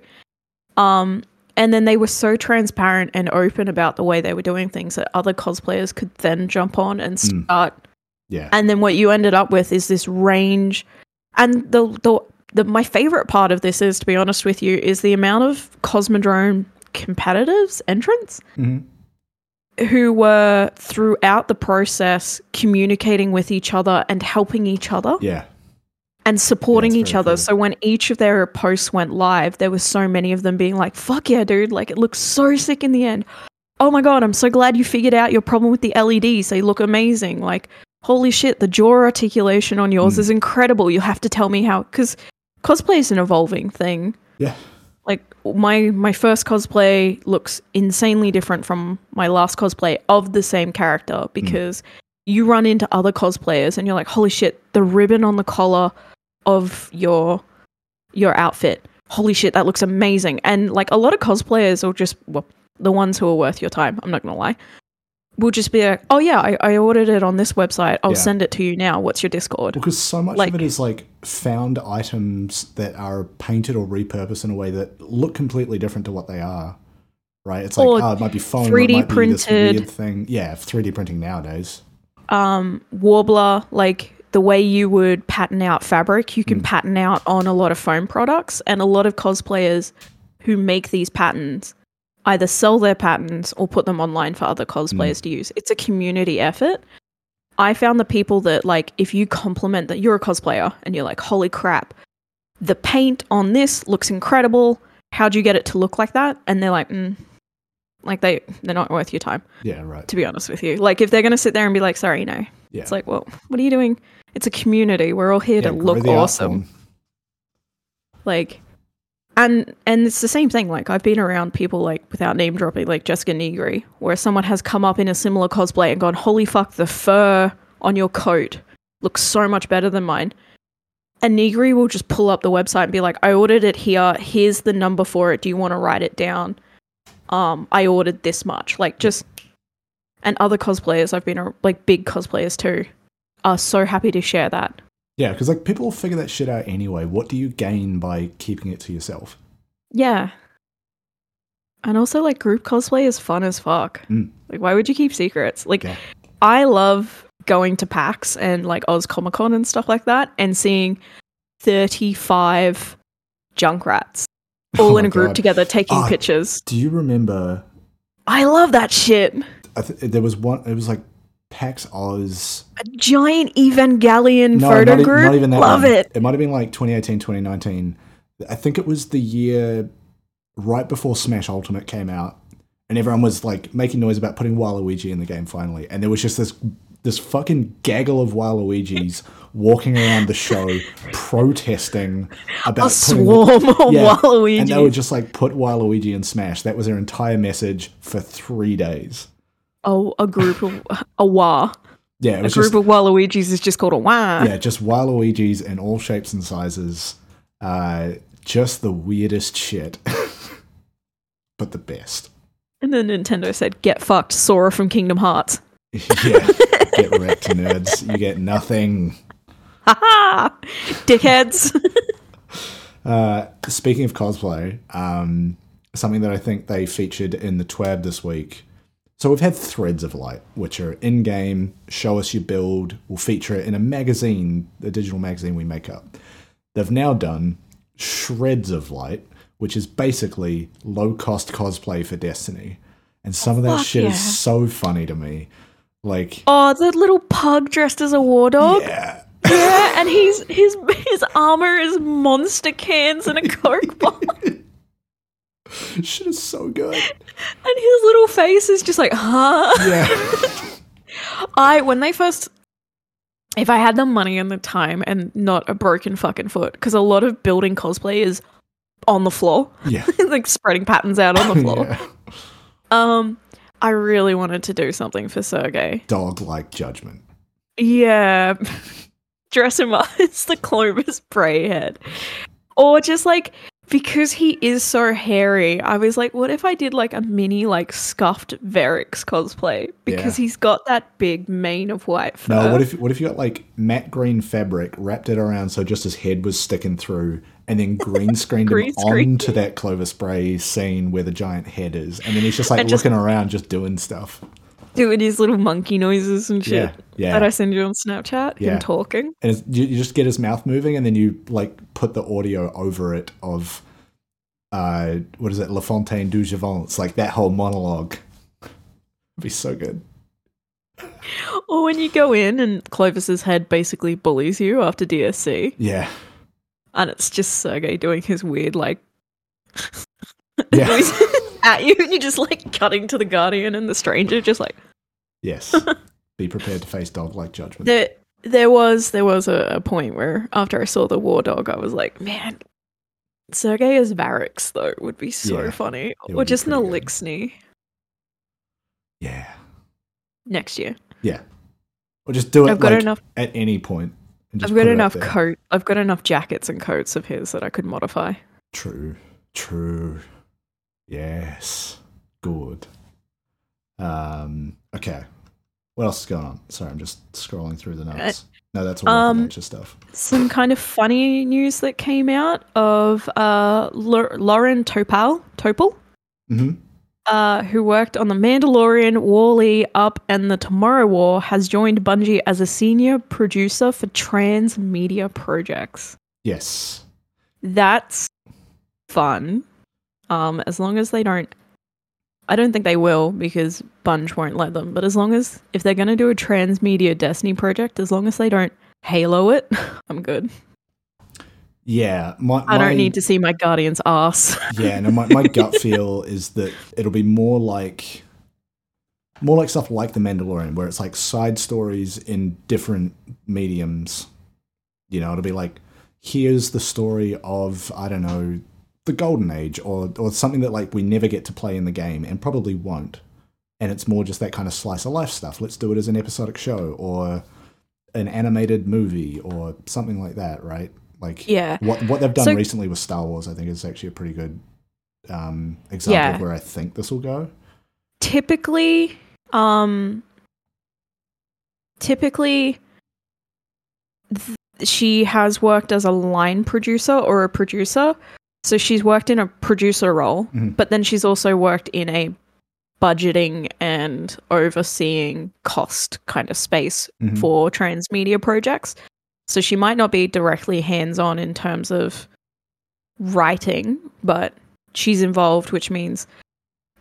um and then they were so transparent and open about the way they were doing things that other cosplayers could then jump on and Mm. Yeah. and then what you ended up with is this range and the the, the my favorite part of this is to be honest with you is the amount of cosmodrome competitors entrants Mhm. who were throughout the process communicating with each other and helping each other Yeah. and supporting Yeah, each other cool. so when each of their posts went live there were so many of them being like fuck yeah dude like it looks so sick in the end oh my god i'm so glad you figured out your problem with the leds they look amazing like holy shit the jaw articulation on yours Mm. is incredible you have to tell me how because cosplay is an evolving thing Yeah. like my my first cosplay looks insanely different from my last cosplay of the same character because you run into other cosplayers and you're like holy shit the ribbon on the collar of your your outfit. Holy shit, that looks amazing. And like a lot of cosplayers will just well, the ones who are worth your time, I'm not gonna lie, will just be like, Oh yeah, I, I ordered it on this website. I'll Yeah. send it to you now. What's your Discord? Because so much Like- of it is like found items that are painted or repurposed in a way that look completely different to what they are. Right? It's like, oh, it might be foam, 3D it might be this printed. weird thing. Yeah, 3D printing nowadays. um, Worbla, like the way you would pattern out fabric, you can Mm. pattern out on a lot of foam products, and a lot of cosplayers who make these patterns either sell their patterns or put them online for other cosplayers Mm. to use. It's a community effort. I found the people that like if you compliment that you're a cosplayer and you're like, holy crap, the paint on this looks incredible. How'd you get it to look like that? And they're like, mm, like they they're not worth your time Yeah, right. to be honest with you. Like if they're gonna sit there and be like, sorry, no. Yeah. It's like, well, what are you doing? It's a community. We're all here yeah, to look awesome. Like and and it's the same thing. Like I've been around people like without name dropping, like Jessica Nigri, where someone has come up in a similar cosplay and gone, Holy fuck, the fur on your coat looks so much better than mine. And Nigri will just pull up the website and be like, I ordered it here. Here's the number for it. Do you want to write it down? Um, I ordered this much. Like just and other cosplayers, I've been like big cosplayers too, are so happy to share that. Yeah, because like people will figure that shit out anyway. What do you gain by keeping it to yourself? Yeah. And also, like, group cosplay is fun as fuck. Mm. Like, why would you keep secrets? Like, Yeah. I love going to PAX and like Oz Comic Con and stuff like that and seeing 35 junkrats all Oh in a group God. together taking Ah. pictures. Do you remember? I love that shit. I th- there was one. It was like PAX Oz. A giant Evangelion No, photo not, group. not even that. love one. it. It might have been like 2018, 2019. I think it was the year right before Smash Ultimate came out, and everyone was like making noise about putting Waluigi in the game finally, and there was just this this fucking gaggle of Waluigis walking around the show protesting about A putting- swarm of Yeah, Waluigi. and they would just like put Waluigi in Smash. That was their entire message for three days. Oh, a group of a wa. Yeah, it A group just of Waluigis is just called a wa. yeah, just Waluigis in all shapes and sizes. Uh, just the weirdest shit, but the best. And then Nintendo said, "Get fucked, Sora from Kingdom Hearts." yeah, get wrecked, nerds. You get nothing. Ha ha! Dickheads. Uh, speaking of cosplay, um, something that I think they featured in the TWAB this week. So we've had Threads of Light, which are in-game, show us your build. We'll feature it in a magazine, a digital magazine we make up. They've now done Shreds of Light, which is basically low-cost cosplay for Destiny. And some of that fuck shit yeah. is so funny to me. Like, oh, the little pug dressed as a war dog. yeah, Yeah, and he's his his armor is monster cans and a coke bottle, shit is so good. And his little face is just like, huh? Yeah, I when they first, if I had the money and the time and not a broken fucking foot, because a lot of building cosplay is on the floor, yeah, like spreading patterns out on the floor. yeah. Um, I really wanted to do something for Sergey. Dog-like judgment. Yeah. Dress him up as the Clovis Bray head. Or just like because he is so hairy, I was like, what if I did like a mini like scuffed Variks cosplay? Because Yeah. he's got that big mane of white fur. No, what if what if you got like matte green fabric, wrapped it around so just his head was sticking through, and then green screened him Green screen. onto that Clovis Bray scene where the giant head is, and then he's just like And just- looking around, just doing stuff. Doing his little monkey noises and shit Yeah, yeah. that I send you on Snapchat, Yeah. him talking. And it's, you, you just get his mouth moving, and then you like put the audio over it of, uh, what is it, La Fontaine du Javant? It's like that whole monologue. It'd be so good. Or when you go in and Clovis's head basically bullies you after DSC, Yeah, and it's just Sergey doing his weird like yeah, at you, and you're just like cutting to the Guardian and the Stranger, just like yes. Be prepared to face dog-like judgment. there. There was there was a, a point where after I saw the War Dog, I was like, man, Sergey as Variks though would be so Yeah, funny, or just an. Eliksni yeah, next year. yeah. Or just do it I've got like, enough. at any point. I've got put it up enough coat. I've got enough jackets and coats of his that I could modify. True. True. Yes. Good. Um. Okay. What else is going on? Sorry, I'm just scrolling through the notes. No, that's all um, bunch stuff. Some kind of funny news that came out of uh, Lau- Lauren Topal, Topol, hmm uh, who worked on The Mandalorian, Wall-E, Up, and The Tomorrow War, has joined Bungie as a senior producer for transmedia projects. Yes. That's fun. Um, as long as they don't, I don't think they will because Bungie won't let them. But as long as if they're gonna do a transmedia Destiny project, as long as they don't Halo it, I'm good. Yeah. My, I don't need to see my Guardian's ass. Yeah. No, my, my gut feel is that it'll be more like more like stuff like The Mandalorian, where it's like side stories in different mediums. You know, it'll be like here's the story of I don't know the Golden Age or or something that like we never get to play in the game and probably won't. And it's more just that kind of slice of life stuff. Let's do it as an episodic show or an animated movie or something like that, right? Like yeah. what what they've done So- recently with Star Wars, I think, is actually a pretty good um, example Yeah. of where I think this will go. Typically, um, typically, th- she has worked as a line producer or a producer. So she's worked in a producer role, Mhm. but then she's also worked in a budgeting and overseeing cost kind of space Mhm. for transmedia projects. So she might not be directly hands on in terms of writing, but she's involved, which means.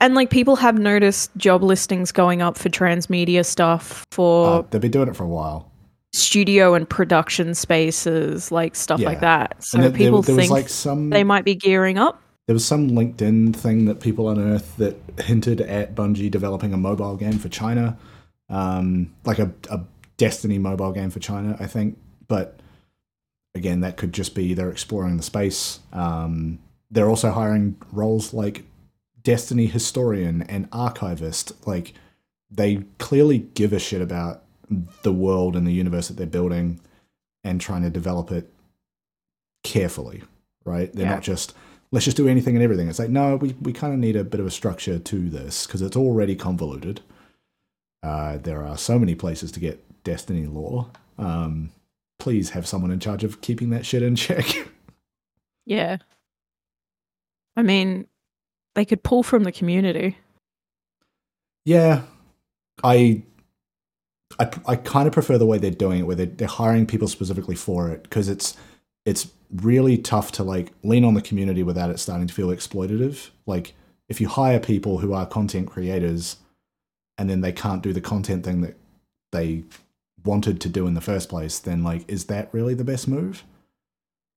And like people have noticed job listings going up for transmedia stuff for Uh, they've been doing it for a while. Studio and production spaces, like stuff like that. So there, there- people there was think like some they might be gearing up. there was some LinkedIn thing that people unearthed that hinted at Bungie developing a mobile game for China, um, like a, a Destiny mobile game for China, I think. But again, that could just be they're exploring the space. Um, they're also hiring roles like Destiny historian and archivist. Like they clearly give a shit about the world and the universe that they're building and trying to develop it carefully, right? They're Yeah. not just let's just do anything and everything. It's like no, we we kind of need a bit of a structure to this because it's already convoluted. Uh, there are so many places to get Destiny lore. Um, please have someone in charge of keeping that shit in check. Yeah. I mean, they could pull from the community. Yeah, I, I, I kind of prefer the way they're doing it, where they're, they're hiring people specifically for it, because it's it's really tough to like lean on the community without it starting to feel exploitative. Like if you hire people who are content creators, and then they can't do the content thing that they wanted to do in the first place, then like is that really the best move?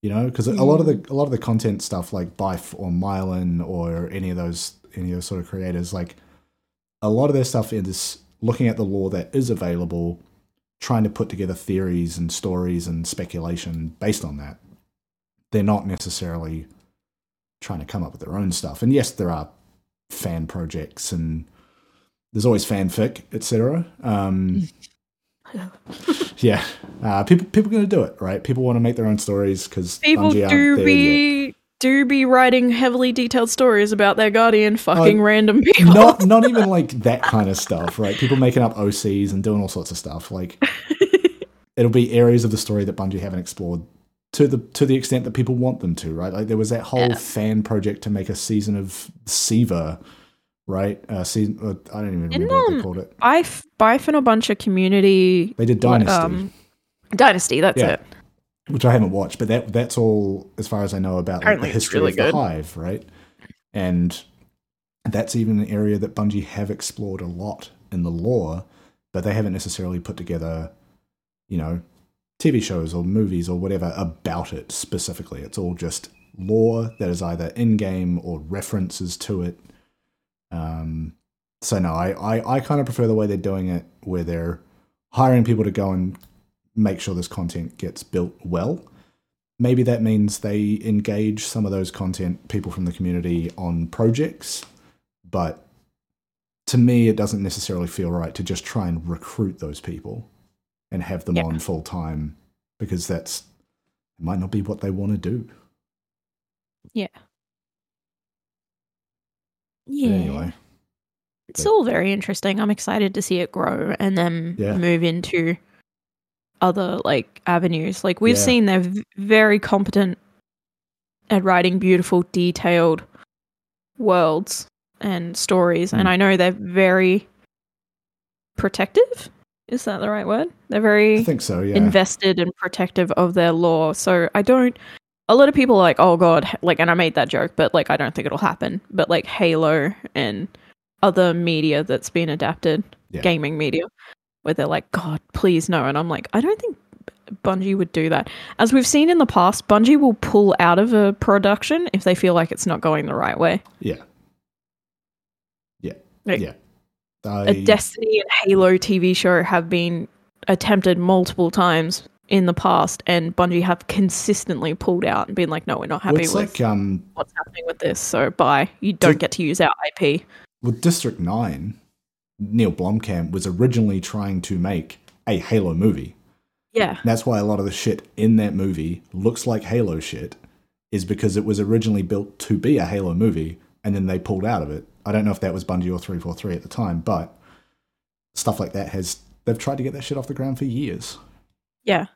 You know, because a lot of the mm. a lot of the content stuff like Byf or Myelin or any of those any of those sort of creators, like a lot of their stuff is looking at the lore that is available, trying to put together theories and stories and speculation based on that. They're not necessarily trying to come up with their own stuff. And yes, there are fan projects and there's always fanfic, etc. Um, yeah, uh, people people are going to do it, right? People want to make their own stories because People Bungie do be do be writing heavily detailed stories about their guardian fucking random people. Uh, not not even like that kind of stuff, right? People making up OCs and doing all sorts of stuff. Like it'll be areas of the story that Bungie haven't explored to the to the extent that people want them to, right? Like there was that whole Yeah. fan project to make a season of Siva, right? Uh, season uh, I don't even remember what they um, called it. I've Byf a bunch of community They did Dynasty, um, Dynasty, that's Yeah. it. Which I haven't watched, but that that's all as far as I know about like, the history really of the. Hive, right? And that's even an area that Bungie have explored a lot in the lore, but they haven't necessarily put together, you know, TV shows or movies or whatever about it specifically. It's all just lore that is either in game or references to it. Um, so no, I, I, I kind of prefer the way they're doing it, where they're hiring people to go and make sure this content gets built well. Maybe that means they engage some of those content people from the community on projects, but to me, it doesn't necessarily feel right to just try and recruit those people and have them Yeah. on full time because that's it might not be what they want to do. Yeah. But Yeah. anyway, It's all very interesting. I'm excited to see it grow and then Yeah. move into other like avenues. Like we've Yeah. seen they're v- very competent at writing beautiful, detailed worlds and stories, and Mm. I know they're very protective. Is that the right word? They're very I think so. Yeah. invested and protective of their lore. So I don't. A lot of people are like, oh god, like, and I made that joke, but like, I don't think it'll happen. But like Halo and other media that's been adapted, Yeah. gaming media, where they're like, God, please no, and I'm like, I don't think Bungie would do that. As we've seen in the past, Bungie will pull out of a production if they feel like it's not going the right way. yeah. Yeah. Like- yeah. a I, Destiny and Halo TV show have been attempted multiple times in the past, and Bungie have consistently pulled out and been like, "No, we're not happy it's with like um what's happening with this. So bye. You don't get to use our IP." with District Nine, Neil Blomkamp was originally trying to make a Halo movie. Yeah, That's why a lot of the shit in that movie looks like Halo shit, is because it was originally built to be a Halo movie, and then they pulled out of it. I don't know if that was Bungie or 343 at the time, but stuff like that has they've tried to get that shit off the ground for years. yeah,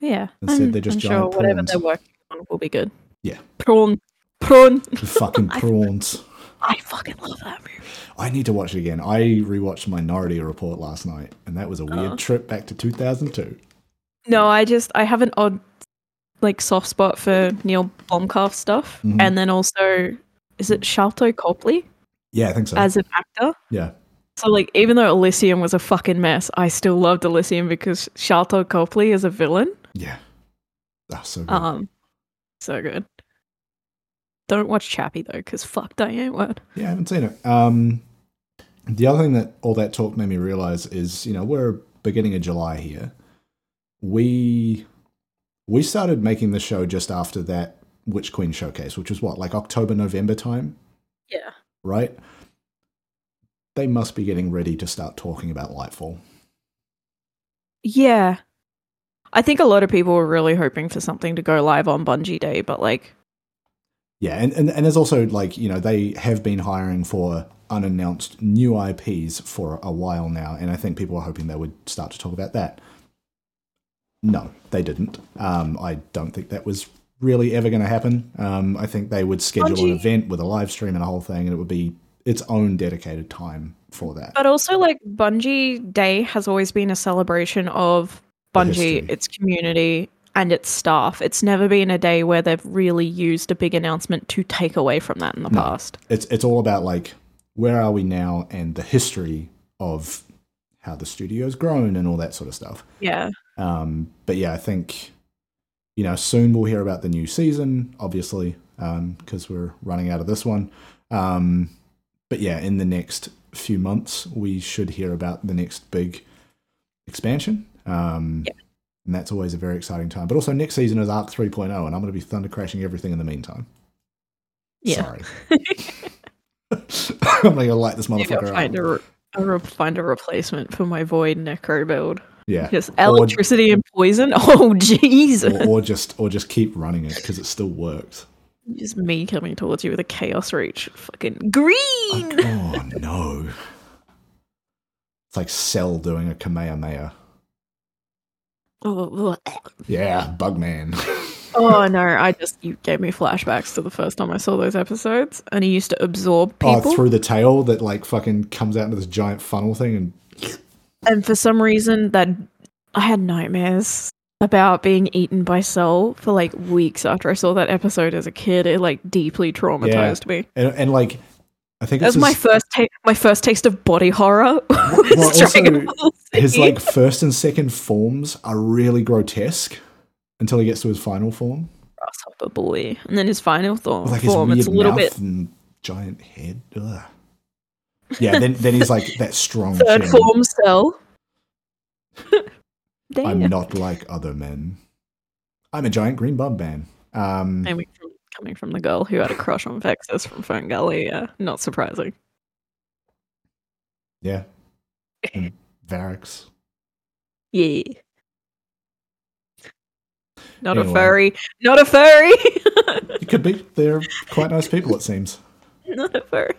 yeah. Instead, I'm- they're just I'm sure giant whatever prawns. they're working on will be good. Yeah. prawn, prawn. Fucking prawns. I fucking love that movie. I need to watch it again. I rewatched Minority Report last night, and that was a weird Oh. trip back to 2002. No, I just I have an odd like soft spot for Neil Blomkamp stuff, Mhm. and then also is it Sharlto Copley Yeah, I think so. as an actor? yeah. So like even though Elysium was a fucking mess, I still loved Elysium because Sharlto Copley is a villain. Yeah. Oh, so good. Um, so good. Don't watch Chappie though, because fuck Die Antwoord. Yeah, I haven't seen it. Um, the other thing that all that talk made me realize is, you know, we're beginning of July here. We we started making the show just after that Witch Queen showcase, which was what, like October, November time, Yeah. right? They must be getting ready to start talking about Lightfall. Yeah. I think a lot of people were really hoping for something to go live on Bungie Day, but like Yeah, and, and, and there's also like, you know, they have been hiring for unannounced new IPs for a while now, and I think people were hoping they would start to talk about that. No, they didn't. Um, I don't think that was really ever going to happen. Um, I think they would schedule an event with a live stream and a whole thing, and it would be its own dedicated time for that. But also, like Bungie Day has always been a celebration of Bungie, its community, and its staff. It's never been a day where they've really used a big announcement to take away from that in the No. past. It's it's all about like where are we now and the history of how the studio's grown and all that sort of stuff. Yeah. Um, but yeah, I think you know soon we'll hear about the new season, obviously, because we're running out of this one. Um, but yeah, in the next few months, we should hear about the next big expansion. Um, Yeah. And that's always a very exciting time. But also, next season is Arc 3.0, and I'm going to be thunder crashing everything in the meantime. Yeah. Sorry. I'm going to light this motherfucker find up. a, re- find a replacement for my Void Necro build. Yeah. Just electricity and poison. Oh, Jesus. Or, or just or just keep running it because it still works. Just me coming towards you with a Chaos Reach. Fucking green! Oh no. It's like Cell doing a Kamehameha. Oh, Yeah, Bugman. oh, no, I just, you gave me flashbacks to the first time I saw those episodes, and he used to absorb oh, people. oh, through the tail that like fucking comes out into this giant funnel thing and and for some reason, that I had nightmares about being eaten by Cell for like weeks after I saw that episode as a kid. It like deeply traumatized me. and, and like I think That was my his, first ta- my first taste of body horror. well, also, his like first and second forms are really grotesque until he gets to his final form. grasshopper boy, and then his final thorn With, like his form. weird It's a little mouth bit and giant head. Ugh. Yeah, then then he's like that strong third chin. form Cell. I'm not like other men. I'm a giant green bum man. Um, Coming from, the girl who had a crush on Hexxus from FernGully, yeah, not surprising. yeah. And Variks. Yeah. not a furry. Not a furry. It could be. They're quite nice people, it seems. not a furry.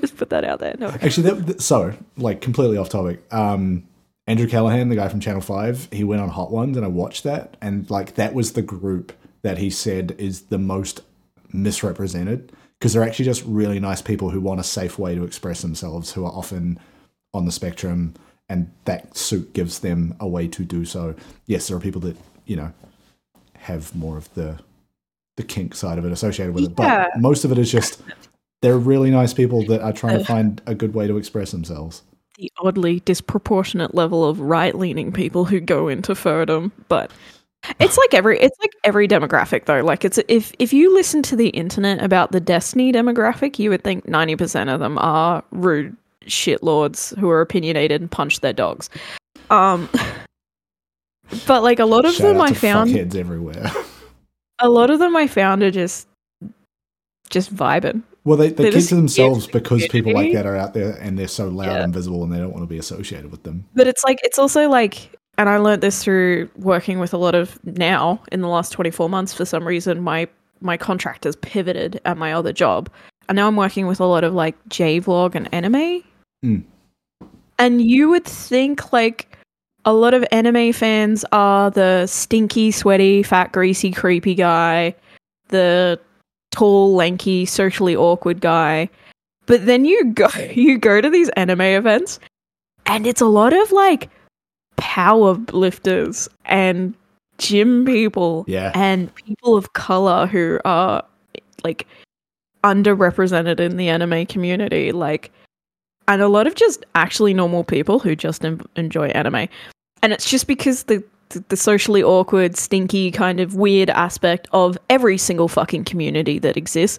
Just put that out there. No. Actually, that, that- so like completely off topic. Um, Andrew Callaghan, the guy from Channel Five, he went on Hot Ones, and I watched that, and like that was the group that he said is the most misrepresented because they're actually just really nice people who want a safe way to express themselves, who are often on the spectrum, and that suit gives them a way to do so. Yes, there are people that you know have more of the the kink side of it associated with it, but most of it is just they're really nice people that are trying to find a good way to express themselves. the oddly disproportionate level of right-leaning people who go into furdom, but it's like every it's like every demographic though. Like it's if if you listen to the internet about the Destiny demographic, you would think ninety percent of them are rude shitlords who are opinionated and punch their dogs. Um, but like a lot of Shout them, I found fuckheads everywhere. a lot of them I found are just just vibing. Well, they, they keep to themselves because people like that are out there and they're so loud Yeah. and visible and they don't want to be associated with them. But it's like it's also like and I learned this through working with a lot of now in the last 24 months for some reason my my contract has pivoted at my other job. And now I'm working with a lot of like J-vlog and anime. Mm. And you would think like a lot of anime fans are the stinky, sweaty, fat, greasy, creepy guy, the tall, lanky, socially awkward guy. But then you go you go to these anime events and it's a lot of like power lifters and gym people Yeah. and people of color who are like underrepresented in the anime community like and a lot of just actually normal people who just en- enjoy anime and it's just because the the- the socially awkward stinky kind of weird aspect of every single fucking community that exists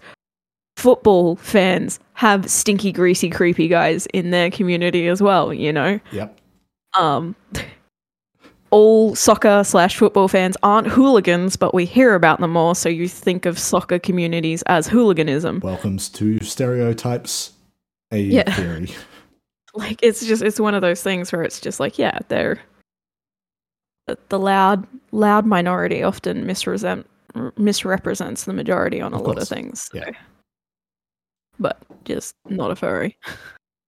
football fans have stinky greasy creepy guys in their community as well you know Yep. Um all soccer slash football fans aren't hooligans but we hear about them more so you think of soccer communities as hooliganism Welcomes to stereotypes, a Yeah. theory. like it's just it's one of those things where it's just like yeah they're the- loud loud minority often misrepresent misrepresents the majority on a Of lot of things so. Yeah. but just not a furry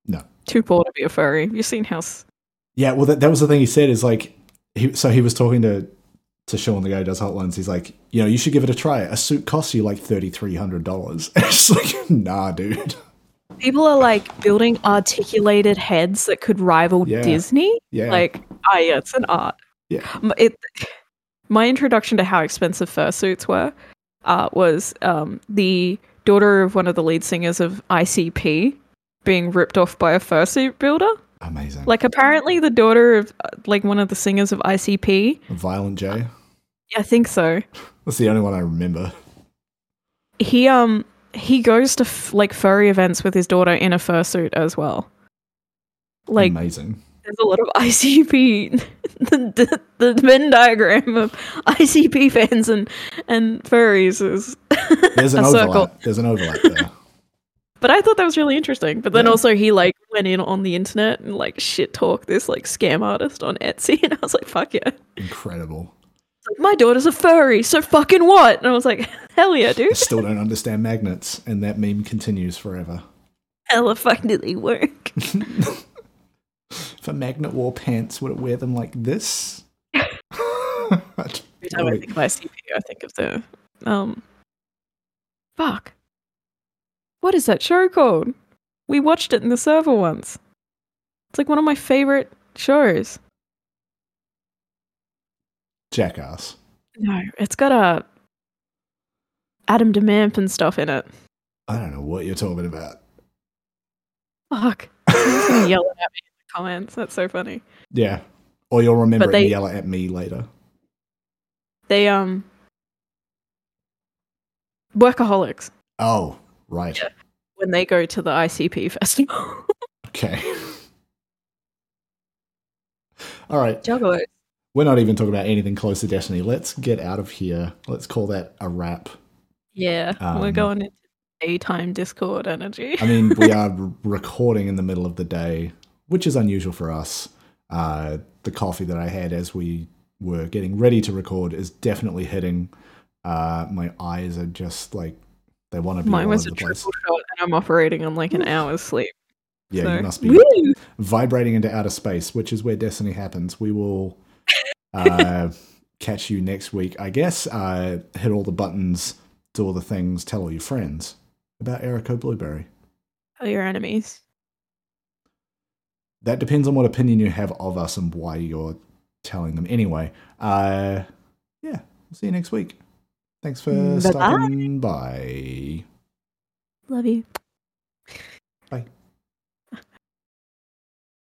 No. too poor to be a furry have you seen how Yeah, well, that, that was the thing he said is like, he, so he was talking to to Sean, the guy who does hotlines. He's like, you know, you should give it a try. A suit costs you like thirty three hundred dollars. It's like, nah, dude. people are like building articulated heads that could rival Yeah. disney Yeah, like ah yeah it's an art Yeah. It my introduction to how expensive fursuits were uh, was um, the daughter of one of the lead singers of icp being ripped off by a fursuit builder amazing. like apparently the daughter of uh, like one of the singers of icp Violent J. i think so That's the only one I remember. he um he goes to f- like furry events with his daughter in a fursuit as well like amazing. there's a lot of ICP, the, the, the Venn diagram of ICP fans and, and furries is There's an overlap. circle. There's an overlap there. But I thought that was really interesting. But then Yeah. also he like went in on the internet and like shit talk this like scam artist on Etsy, and I was like, fuck yeah. Incredible. Like, My daughter's a furry, so fucking what? And I was like, hell yeah, dude. I still don't understand magnets, and that meme continues forever. Hella fuck do they work? If a magnet wore pants, would it wear them like this? Every time I think of ICP, I think of the um. Fuck. What is that show called? We watched it in the server once. It's like one of my favorite shows. Jackass. No, it's got a Adam DeMamp and stuff in it. I don't know what you're talking about. Fuck. Someone's gonna yell at me in the comments. That's so funny. Yeah. Or you'll remember But it and they- yell at me later. They um workaholics Oh, right. Yeah. when they go to the ICP festival. Okay. All right. Juggalos. We're not even talking about anything close to Destiny. Let's get out of here. Let's call that a wrap. Yeah, we're Um, going into daytime Discord energy. I mean, we are recording in the middle of the day, which is unusual for us. Uh, the coffee that I had as we were getting ready to record is definitely hitting. Uh, my eyes are just like they want to be Mine was a the place. triple shot, and I'm operating on like an hour's sleep. Yeah, so- you must be Woo! vibrating into outer space, which is where destiny happens. We will uh, catch you next week, I guess. Uh, hit all the buttons, do all the things, tell all your friends about Erico Blueberry. Tell your enemies. That depends on what opinion you have of us and why you're telling them. Anyway, uh, yeah, we'll see you next week. Thanks for mm, Bye-bye. stopping by. Love you.